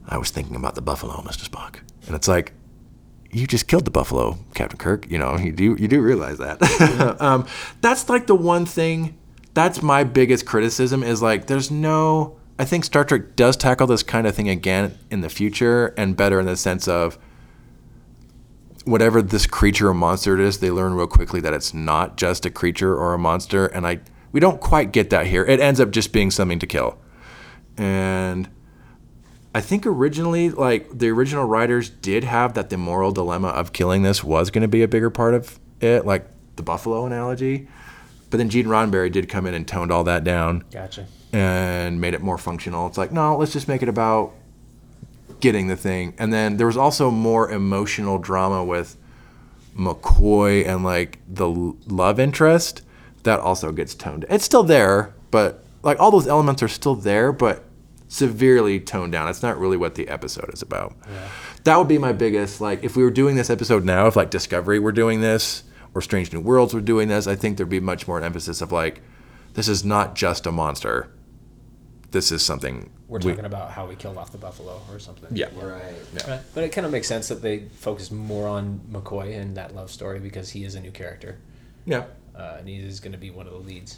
Speaker 1: I was thinking about the buffalo, Mister Spock, and it's like. You just killed the buffalo, Captain Kirk. You know you do you do realize that. um, that's like the one thing. That's my biggest criticism is like there's no. I think Star Trek does tackle this kind of thing again in the future and better in the sense of whatever this creature or monster it is, they learn real quickly that it's not just a creature or a monster, and I we don't quite get that here. It ends up just being something to kill, and I think originally, like the original writers did have that the moral dilemma of killing this was going to be a bigger part of it, like the buffalo analogy. But then Gene Roddenberry did come in and toned all that down
Speaker 2: Gotcha.
Speaker 1: and made it more functional. It's like, no, let's just make it about getting the thing. And then there was also more emotional drama with McCoy and like the love interest that also gets toned. It's still there, but like all those elements are still there, but severely toned down. It's not really what the episode is about. That would be my biggest like if we were doing this episode now, if like Discovery were doing this or Strange New Worlds were doing this, I think there'd be much more emphasis of like this is not just a monster. This is something
Speaker 2: We're
Speaker 1: we-
Speaker 2: talking about how we killed off the buffalo or something.
Speaker 1: Yeah.
Speaker 3: Right.
Speaker 2: Right. But it kind of makes sense that they focus more on McCoy and that love story because he is a new character.
Speaker 1: yeah.
Speaker 2: Uh, and he is going to be one of the leads.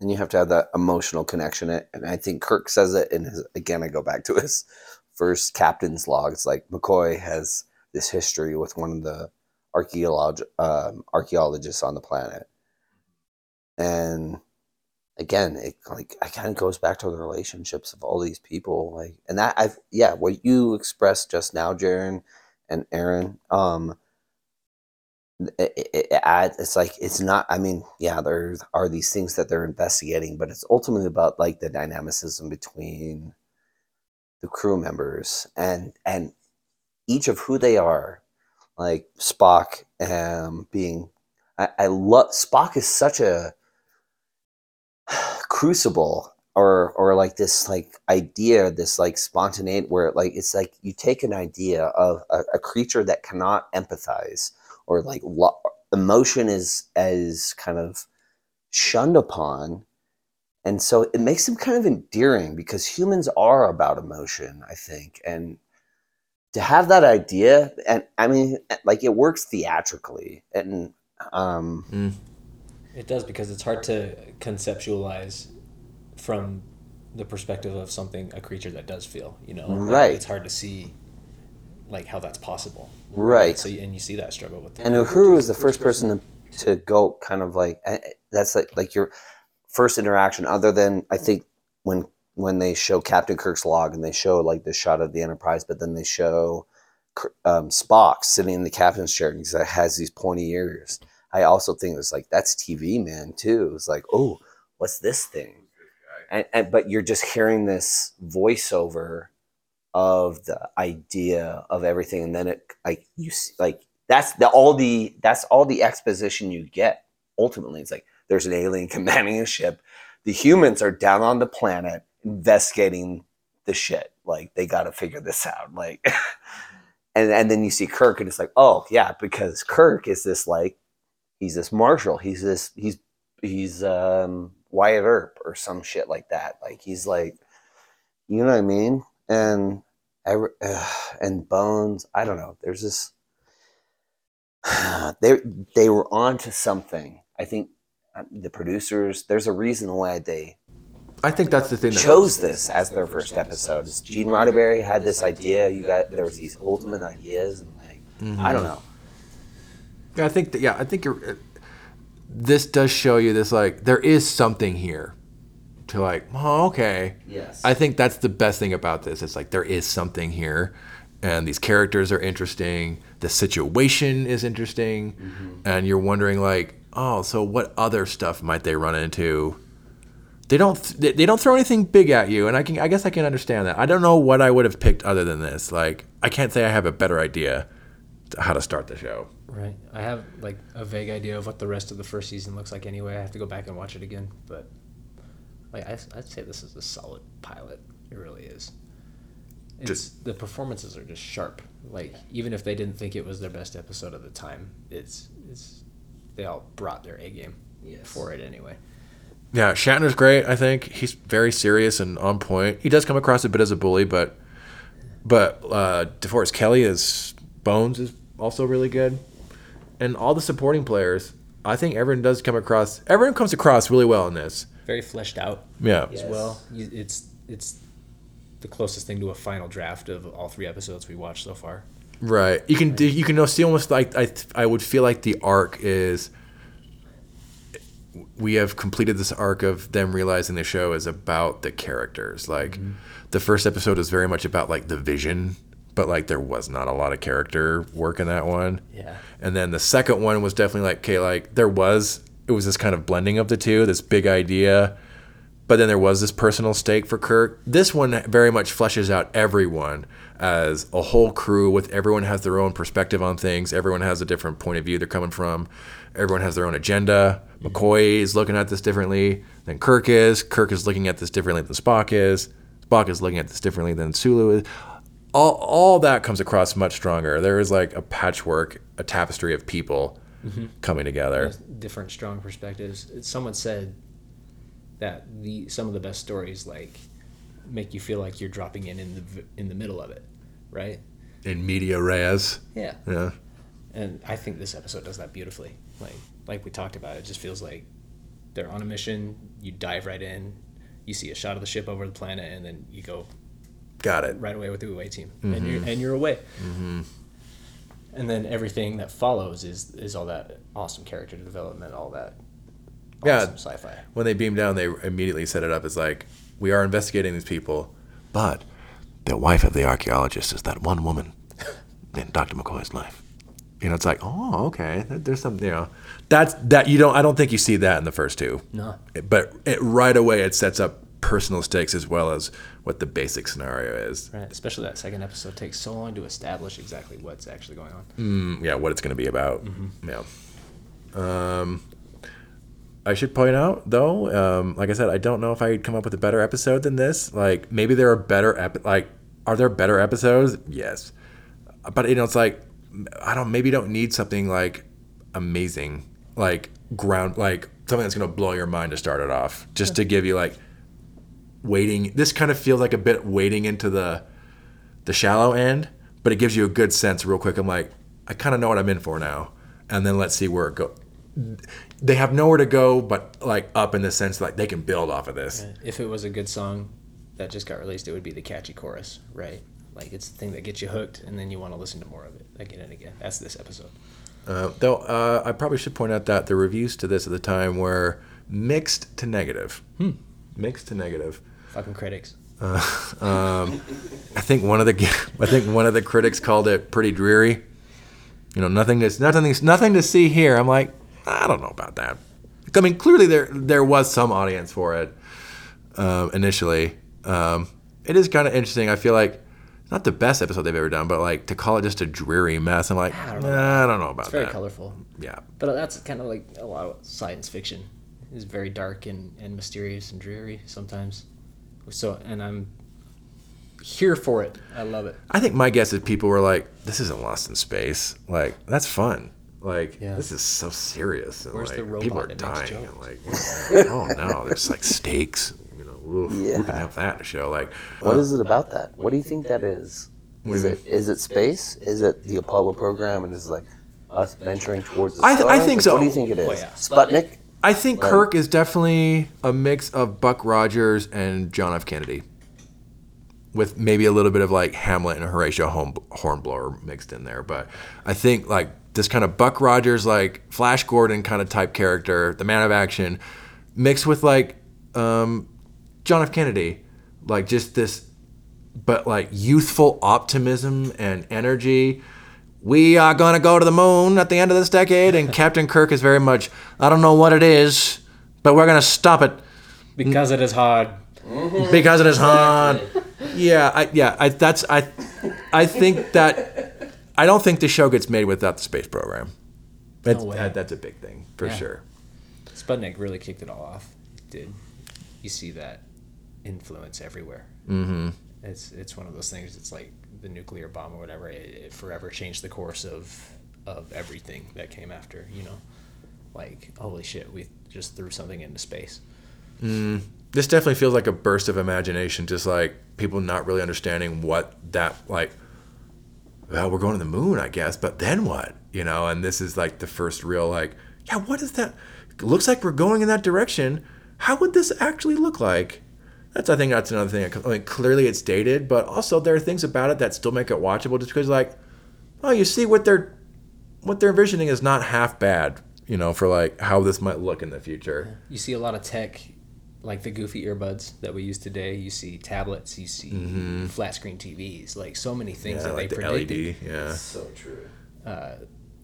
Speaker 3: and you have to have that emotional connection. It and I think Kirk says it in his again. I go back to his first captain's log. It's like McCoy has this history with one of the archaeolog- um, archaeologists on the planet, and again, it like it kind of goes back to the relationships of all these people. Like, and that I've yeah, what you expressed just now, Jaron and Aaron. Um, it, it, it adds it's like it's not i mean yeah there are these things that they're investigating but it's ultimately about like the dynamicism between the crew members and and each of who they are like spock um being i, I love spock is such a crucible or or like this like idea this like spontaneity where like it's like you take an idea of a, a creature that cannot empathize or like lo- emotion is as kind of shunned upon. And so it makes them kind of endearing because humans are about emotion i think. And to have that idea and i mean like it works theatrically. And um
Speaker 2: It does because it's hard to conceptualize from the perspective of something a creature that does feel. You know, Like,
Speaker 3: Right.
Speaker 2: It's hard to see like how that's possible.
Speaker 3: right
Speaker 2: So and you see that struggle with.
Speaker 3: and Uhura is the first person to, to go kind of like eh, eh, that's like like your first interaction other than I think when when they show Captain Kirk's log and they show like the shot of the Enterprise, but then they show um, Spock sitting in the captain's chair because he has these pointy ears. I also think it's like that's TV man too. It's like oh, what's this thing? And, and but you're just hearing this voiceover of the idea of everything and then it like you like that's the all the that's all the exposition you get ultimately it's like there's an alien commanding a ship the humans are down on the planet investigating the shit like they got to figure this out like and and then you see kirk and it's like oh yeah because kirk is this like he's this marshal. He's this he's he's um wyatt earp or some shit like that. Like he's like you know what i mean? And every, uh, and bones i don't know. There's this they they were onto something. I think uh, the producers there's a reason why they
Speaker 1: I think that's the thing that
Speaker 3: chose this as their first episode. Gene roddenberry had this idea. You got there was these ultimate ideas and like i don't know
Speaker 1: I think that, yeah, I think you're. This does show you this like there is something here, to like oh okay.
Speaker 3: Yes.
Speaker 1: I think that's the best thing about this. It's like there is something here, and these characters are interesting. The situation is interesting, mm-hmm. and you're wondering like oh so what other stuff might they run into? They don't they they don't throw anything big at you, and I can I guess I can understand that. I don't know what I would have picked other than this. Like I can't say I have a better idea how to start the show.
Speaker 2: Right. I have like a vague idea of what the rest of the first season looks like anyway. I have to go back and watch it again, but like I, I'd say this is a solid pilot. It really is. It's,
Speaker 1: Just-
Speaker 2: the performances are just sharp. Like even if they didn't think it was their best episode of the time, it's it's they all brought their A game
Speaker 3: Yes.
Speaker 2: for it anyway.
Speaker 1: Yeah, Shatner's great. I think he's very serious and on point. He does come across a bit as a bully, but but uh, DeForest Kelley as Bones is also really good, and all the supporting players. I think everyone does come across. Everyone comes across really well in this.
Speaker 2: Very fleshed out
Speaker 1: Yeah,
Speaker 2: as well. It's it's the closest thing to a final draft of all three episodes we watched so far.
Speaker 1: right. You can you can see almost like I I would feel like the arc is. We have completed this arc of them realizing the show is about the characters. Like, mm-hmm. the first episode is very much about like the vision, but like there was not a lot of character work in that one.
Speaker 2: Yeah.
Speaker 1: And then the second one was definitely like, okay, like there was, it was this kind of blending of the two, this big idea, but then there was this personal stake for Kirk. This one very much fleshes out everyone as a whole crew with everyone has their own perspective on things. Everyone has a different point of view they're coming from. Everyone has their own agenda. Mm-hmm. McCoy is looking at this differently than Kirk is. Kirk is looking at this differently than Spock is. Spock is looking at this differently than Sulu is. All, all that comes across much stronger. There is like a patchwork, a tapestry of people mm-hmm. coming together.
Speaker 2: different strong perspectives. Someone said that the some of the best stories like make you feel like you're dropping in in the in the middle of it, right?
Speaker 1: In media res.
Speaker 2: Yeah.
Speaker 1: Yeah.
Speaker 2: And I think this episode does that beautifully. Like like we talked about, it just feels like they're on a mission. You dive right in. You see a shot of the ship over the planet, and then you go
Speaker 1: Got it.
Speaker 2: right away with the away team, and mm-hmm. you're and you're away. Mm-hmm. And then everything that follows is is all that awesome character development, all that
Speaker 1: Yeah.
Speaker 2: sci-fi.
Speaker 1: when they beam down, they immediately set it up as like, we are investigating these people, but the wife of the archaeologist is that one woman in Dr. McCoy's life. You know, it's like, oh, okay. There's some, you know, that's that you don't. I don't think you see that in the first two.
Speaker 2: No.
Speaker 1: But it, right away, it sets up personal stakes as well as what the basic scenario is.
Speaker 2: Right, especially that second episode takes so long to establish exactly what's actually going on.
Speaker 1: Mm, yeah, what it's going to be about. Yeah. Um, I should point out though, um, like I said, I don't know if I'd come up with a better episode than this. Like maybe there are better epi- like are there better episodes? Yes, but you know it's like I don't maybe you don't need something like amazing like ground like something that's going to blow your mind to start it off just to give you like wading. This kind of feels like a bit wading into the the shallow end, but it gives you a good sense real quick. I'm like, I kind of know what I'm in for now, and then let's see where it go. They have nowhere to go, but like up in the sense like they can build off of this.
Speaker 2: If it was a good song that just got released, it would be the catchy chorus, right? Like it's the thing that gets you hooked, and then you want to listen to more of it again and again. That's this episode.
Speaker 1: Uh, though uh, I probably should point out that the reviews to this at the time were mixed to negative. Mixed to negative.
Speaker 2: Fucking critics.
Speaker 1: Um, I think one of the I think one of the critics called it pretty dreary. You know, nothing to nothing nothing to see here. I'm like, I don't know about that. I mean, clearly there there was some audience for it um, initially. Um, it is kind of interesting. I feel like not the best episode they've ever done, but like to call it just a dreary mess. I'm like,
Speaker 2: I don't know.
Speaker 1: nah, I don't know about
Speaker 2: It's very
Speaker 1: that.
Speaker 2: colorful,
Speaker 1: Yeah,
Speaker 2: but that's kind of like a lot of science fiction. It's very dark and, and mysterious and dreary sometimes. So, and I'm here for it. I love it.
Speaker 1: I think my guess is people were like, this isn't Lost in Space. Like that's fun. Like
Speaker 2: Yeah.
Speaker 1: this is so serious. And
Speaker 2: Where's
Speaker 1: like,
Speaker 2: the robot
Speaker 1: people are dying. And like, oh no, there's like stakes. You know, oof, who can have that in a show? Like,
Speaker 3: What is it about that? What do you think that is? it is it space? Is it the Apollo program? And is it like us venturing towards the
Speaker 1: I th- I
Speaker 3: stars?
Speaker 1: think
Speaker 3: Like,
Speaker 1: so.
Speaker 3: What do you think it is?
Speaker 2: Oh, yeah.
Speaker 3: Sputnik.
Speaker 1: I think
Speaker 3: Right.
Speaker 1: Kirk is definitely a mix of Buck Rogers and John F. Kennedy, with maybe a little bit of like Hamlet and Horatio Hornblower mixed in there. But I think like this kind of Buck Rogers like Flash Gordon kind of type character, the man of action, mixed with like um, John F. Kennedy, like just this, but like youthful optimism and energy. We are gonna go to the moon at the end of this decade, and Captain Kirk is very much. I don't know what it is, but we're gonna stop it
Speaker 2: Because it is hard.
Speaker 1: because it is hard. Yeah, I, yeah, I, that's I, I think that I don't think the show gets made without the space program. That's,
Speaker 2: way.
Speaker 1: that- that's a big thing for
Speaker 2: Yeah.
Speaker 1: sure.
Speaker 2: Sputnik really kicked it all off. It did. You see that influence everywhere. Mm-hmm. It's it's one of those things. It's like the nuclear bomb or whatever. It, it forever changed the course of of everything that came after. You know, like holy shit, we just threw something into space.
Speaker 1: Mm, this definitely feels like a burst of imagination, just like people not really understanding what that like. Well, we're going to the moon, I guess, but then what? You know, and this is like the first real like, yeah, what is that? It looks like we're going in that direction. How would this actually look like? That's I think that's another thing. I mean, clearly it's dated, but also there are things about it that still make it watchable. Just because, like, oh, you see what they're what they're envisioning is not half bad. You know, for like how this might look in the future.
Speaker 2: You see a lot of tech, like the goofy earbuds that we use today. You see tablets. You see flat screen TVs. Like so many things
Speaker 1: Mm-hmm. Yeah,
Speaker 2: that
Speaker 1: like
Speaker 2: they
Speaker 1: the
Speaker 2: predicted.
Speaker 1: LED. Yeah.
Speaker 3: So true.
Speaker 2: uh,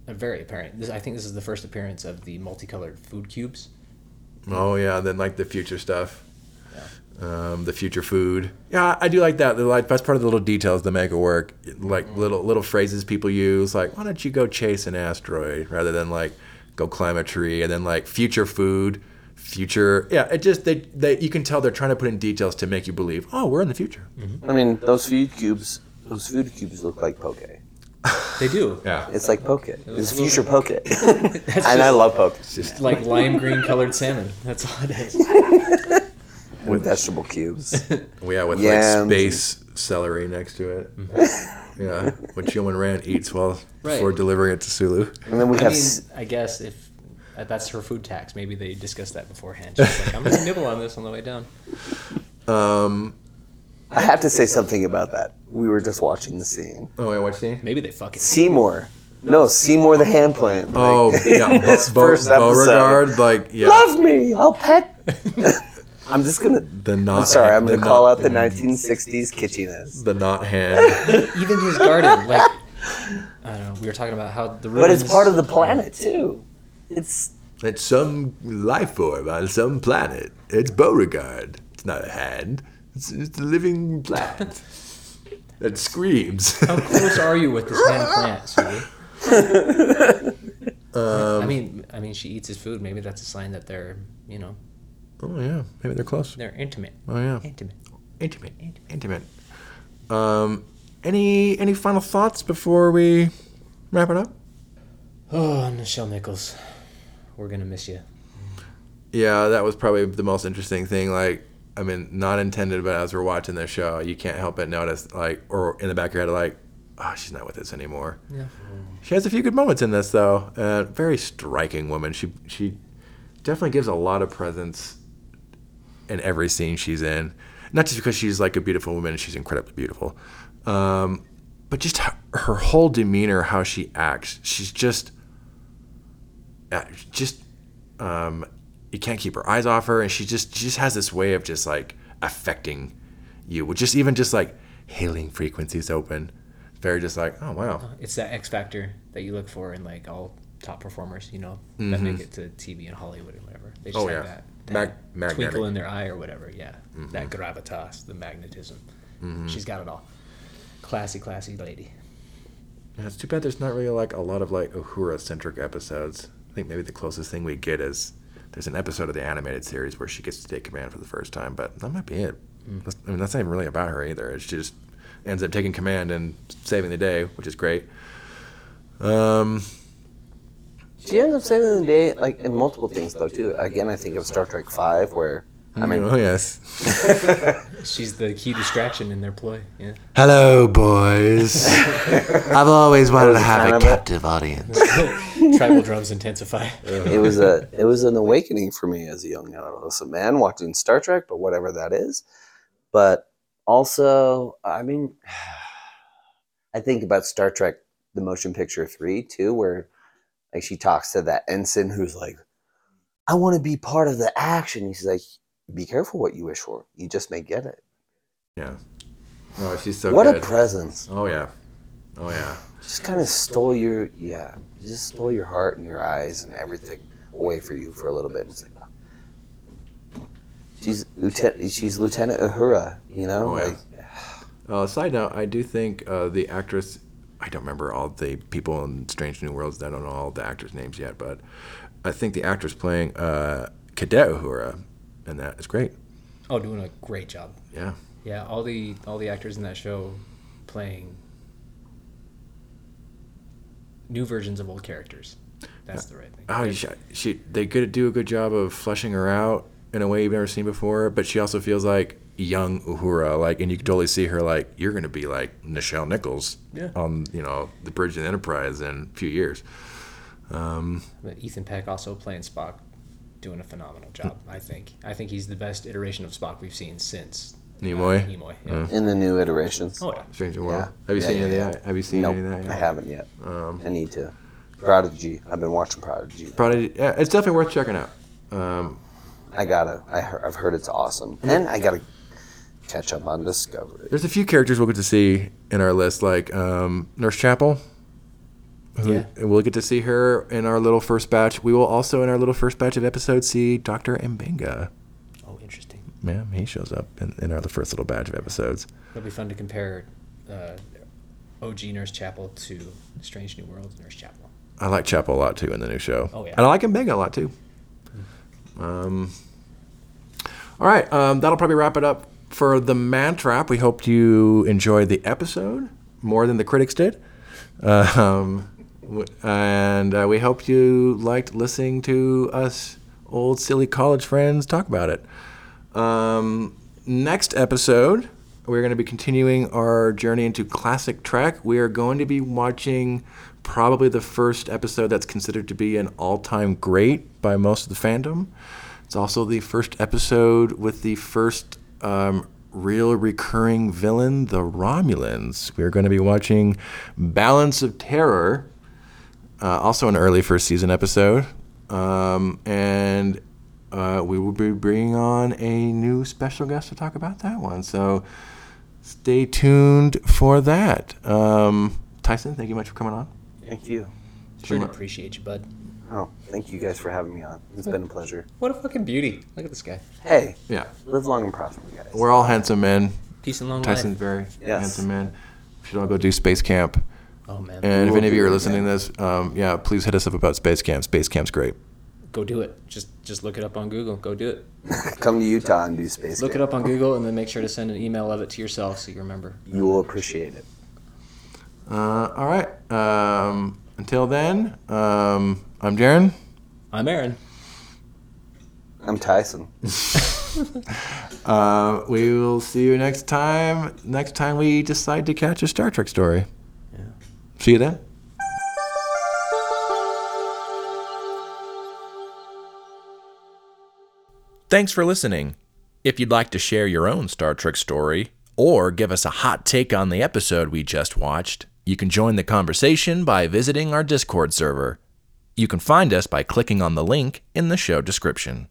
Speaker 2: very apparent. This, I think this is the first appearance of the multicolored food cubes.
Speaker 1: Oh yeah, then like the future stuff, um, the future food. Yeah, I do like that. The, like that's part of the little details that make it work. Like little little phrases people use, like "Why don't you go chase an asteroid?" rather than like "Go climb a tree," and then like future food, future. Yeah, it just they they you can tell they're trying to put in details to make you believe. Oh, we're in the future.
Speaker 3: I mean, those food cubes, those food cubes look like poke.
Speaker 2: They do.
Speaker 1: Yeah,
Speaker 3: It's like poke. It's future poke. and I love poke
Speaker 2: It's just like lime green colored salmon. That's all it is.
Speaker 3: with vegetable cubes.
Speaker 1: yeah, with
Speaker 3: Yams.
Speaker 1: like space celery next to it. yeah, what Jillian Rand eats while
Speaker 2: Right.
Speaker 1: before delivering it to Sulu.
Speaker 3: And then we
Speaker 2: I
Speaker 3: have
Speaker 2: mean,
Speaker 3: s-
Speaker 2: I guess if uh, that's her food tax, maybe they discussed that beforehand. She's like, I'm gonna nibble on this on the way down.
Speaker 1: Um,
Speaker 3: I have to say something about that. We were just watching the scene.
Speaker 1: oh wait, what's the?
Speaker 2: Maybe they fucking.
Speaker 3: Seymour. No, Seymour the hand plant.
Speaker 1: Oh yeah,
Speaker 3: His
Speaker 1: Bo-
Speaker 3: first
Speaker 1: Beauregard, like yeah,
Speaker 3: Love me. I'll pet. I'm just gonna.
Speaker 1: the not.
Speaker 3: I'm sorry. I'm gonna call out the 1960s kitschiness.
Speaker 1: the not hand.
Speaker 2: Even his garden, like I don't know. We were talking about how the
Speaker 3: But it's part of the planet too. It's
Speaker 1: it's some life form on some planet. It's Beauregard. It's not a hand. It's, it's a living plant that screams.
Speaker 2: How close are you with this hand plant, Sue?
Speaker 1: Um,
Speaker 2: I mean, I mean, she eats his food. Maybe that's a sign that they're, you know,
Speaker 1: oh yeah, maybe they're close.
Speaker 2: they're intimate.
Speaker 1: Oh yeah,
Speaker 2: Intimate.
Speaker 1: intimate, intimate. Um, any any final thoughts before we wrap it up?
Speaker 2: Oh, Nichelle Nichols, we're gonna miss you.
Speaker 1: Yeah, that was probably the most interesting thing. Like, I mean, not intended, but as we're watching the show, you can't help but notice, like, or in the back of your head, like, oh, she's not with us anymore.
Speaker 2: Yeah.
Speaker 1: She has a few good moments in this, though. Uh, very striking woman. She she definitely gives a lot of presence in every scene she's in. Not just because she's like a beautiful woman and she's incredibly beautiful, um, but just her, her whole demeanor, how she acts. She's just, uh, just, um, you can't keep her eyes off her, and she just she just has this way of just like affecting you with just even just like hailing frequencies open. Very just like, oh wow.
Speaker 2: It's that X factor that you look for in like all top performers, you know, that make it to TV and Hollywood and whatever. They just
Speaker 1: Oh,
Speaker 2: have
Speaker 1: yeah.
Speaker 2: that
Speaker 1: Mag- magnetic.
Speaker 2: twinkle in their eye or whatever. Yeah, mm-hmm. that gravitas, the magnetism. Mm-hmm. She's got it all. Classy, classy lady.
Speaker 1: Yeah, it's too bad there's not really like a lot of like Uhura centric episodes. I think maybe the closest thing we get is there's an episode of the animated series where she gets to take command for the first time, but that might be it. Mm-hmm. That's- I mean, that's not even really about her either. It's just ends up taking command and saving the day, which is great. Um,
Speaker 3: she ends up saving the day like in multiple things though too. Again, I think of Star Trek Five where I mean mm,
Speaker 1: oh yes.
Speaker 2: She's the key distraction in their ploy. Yeah.
Speaker 1: Hello, boys. I've always wanted
Speaker 3: to have a captive
Speaker 1: audience.
Speaker 2: Tribal drums intensify.
Speaker 3: it was a it was an awakening for me as a young adolescent man watching Star Trek, but whatever that is. But also, I mean, I think about Star Trek: The Motion Picture Three too, where like she talks to that ensign who's like, I want to be part of the action. He's like, be careful what you wish for. You just may get it.
Speaker 1: Yeah. Oh, she's so
Speaker 3: what
Speaker 1: good.
Speaker 3: a presence.
Speaker 1: oh yeah. Oh yeah.
Speaker 3: Just kind of stole your, yeah, just stole your heart and your eyes and everything away for you for a little bit. Like, she's Lieutenant, she's Lieutenant Uhura, you know?
Speaker 1: Oh, yeah.
Speaker 3: like,
Speaker 1: Uh, side note, I do think uh, the actress, I don't remember all the people in Strange New Worlds. I don't know all the actors' names yet, but I think the actress playing uh, Cadet Uhura, and that is great.
Speaker 2: Oh, doing a great job.
Speaker 1: Yeah.
Speaker 2: Yeah, all the all the actors in that show playing new versions of old characters. That's the right thing.
Speaker 1: Oh, she, she they could do a good job of fleshing her out in a way you've never seen before, but she also feels like young Uhura, like, and you can totally see her like you're gonna be like Nichelle Nichols
Speaker 2: Yeah.
Speaker 1: on you know the Bridge of the Enterprise in a few years.
Speaker 2: But Ethan Peck also playing Spock, doing a phenomenal job. I think. I think he's the best iteration of Spock we've seen since uh,
Speaker 1: Nimoy?
Speaker 2: Nimoy. Yeah.
Speaker 3: in the new iterations.
Speaker 2: Oh yeah.
Speaker 1: Strange New World.
Speaker 3: Yeah.
Speaker 1: Have you
Speaker 3: Yeah,
Speaker 1: seen
Speaker 3: yeah,
Speaker 1: any
Speaker 3: yeah.
Speaker 1: of that? Have you seen
Speaker 3: Nope,
Speaker 1: any of that?
Speaker 3: I haven't yet.
Speaker 1: Um,
Speaker 3: I need to. Prodigy. I've been watching Prodigy.
Speaker 1: Probably, yeah, it's definitely worth checking out. Um,
Speaker 3: I gotta. I I've heard it's awesome, and I gotta catch up on Discovery.
Speaker 1: there's a few characters we'll get to see in our list, like um, Nurse Chapel.
Speaker 2: Yeah.
Speaker 1: and we'll get to see her in our little first batch. We will also, in our little first batch of episodes, see Doctor Mbenga.
Speaker 2: Oh, interesting.
Speaker 1: Yeah, he shows up in, in our the first little batch of episodes.
Speaker 2: It'll be fun to compare uh, OG Nurse Chapel to Strange New World Nurse Chapel.
Speaker 1: I like Chapel a lot too in the new show.
Speaker 2: Oh, yeah.
Speaker 1: and I like Mbenga a lot too. Um, all right, um, that'll probably wrap it up for the Man Trap, We hope you enjoyed the episode more than the critics did, um, and uh, we hope you liked listening to us old silly college friends talk about it. Um, next episode, we're going to be continuing our journey into classic Trek. We are going to be watching probably the first episode that's considered to be an all-time great by most of the fandom. It's also the first episode with the first um, real recurring villain, the Romulans. We're going to be watching Balance of Terror, uh, also an early first season episode. Um, and uh, we will be bringing on a new special guest to talk about that one. So stay tuned for that. Um, Tyson, thank you much for coming on.
Speaker 3: Thank you.
Speaker 2: Sure appreciate you, bud.
Speaker 3: Oh, thank you guys for having me on. It's been a pleasure.
Speaker 2: What a fucking beauty. Look at this guy.
Speaker 3: Hey,
Speaker 1: Yeah,
Speaker 3: live long and prosper, guys.
Speaker 1: we're all handsome men.
Speaker 2: Peace and long
Speaker 1: Tyson's
Speaker 2: life.
Speaker 1: very
Speaker 3: Yes.
Speaker 1: handsome man. We should all go do space camp.
Speaker 2: Oh man.
Speaker 1: And if any of you are listening to this, um, yeah, please hit us up about space camp. Space camp's great.
Speaker 2: Go do it. Just just look it up on Google. Go do it.
Speaker 3: Come to Utah and do space.
Speaker 2: Look it up on Google and then make sure to send an email of it to yourself so you remember.
Speaker 3: You will appreciate it.
Speaker 1: Uh, all right. Um, until then, um, I'm Jaron.
Speaker 2: I'm Aaron.
Speaker 3: I'm Tyson.
Speaker 1: Uh, we will see you next time. Next time we decide to catch a Star Trek story.
Speaker 2: Yeah.
Speaker 1: See you then. Thanks for listening. If you'd like to share your own Star Trek story or give us a hot take on the episode we just watched, you can join the conversation by visiting our Discord server. You can find us by clicking on the link in the show description.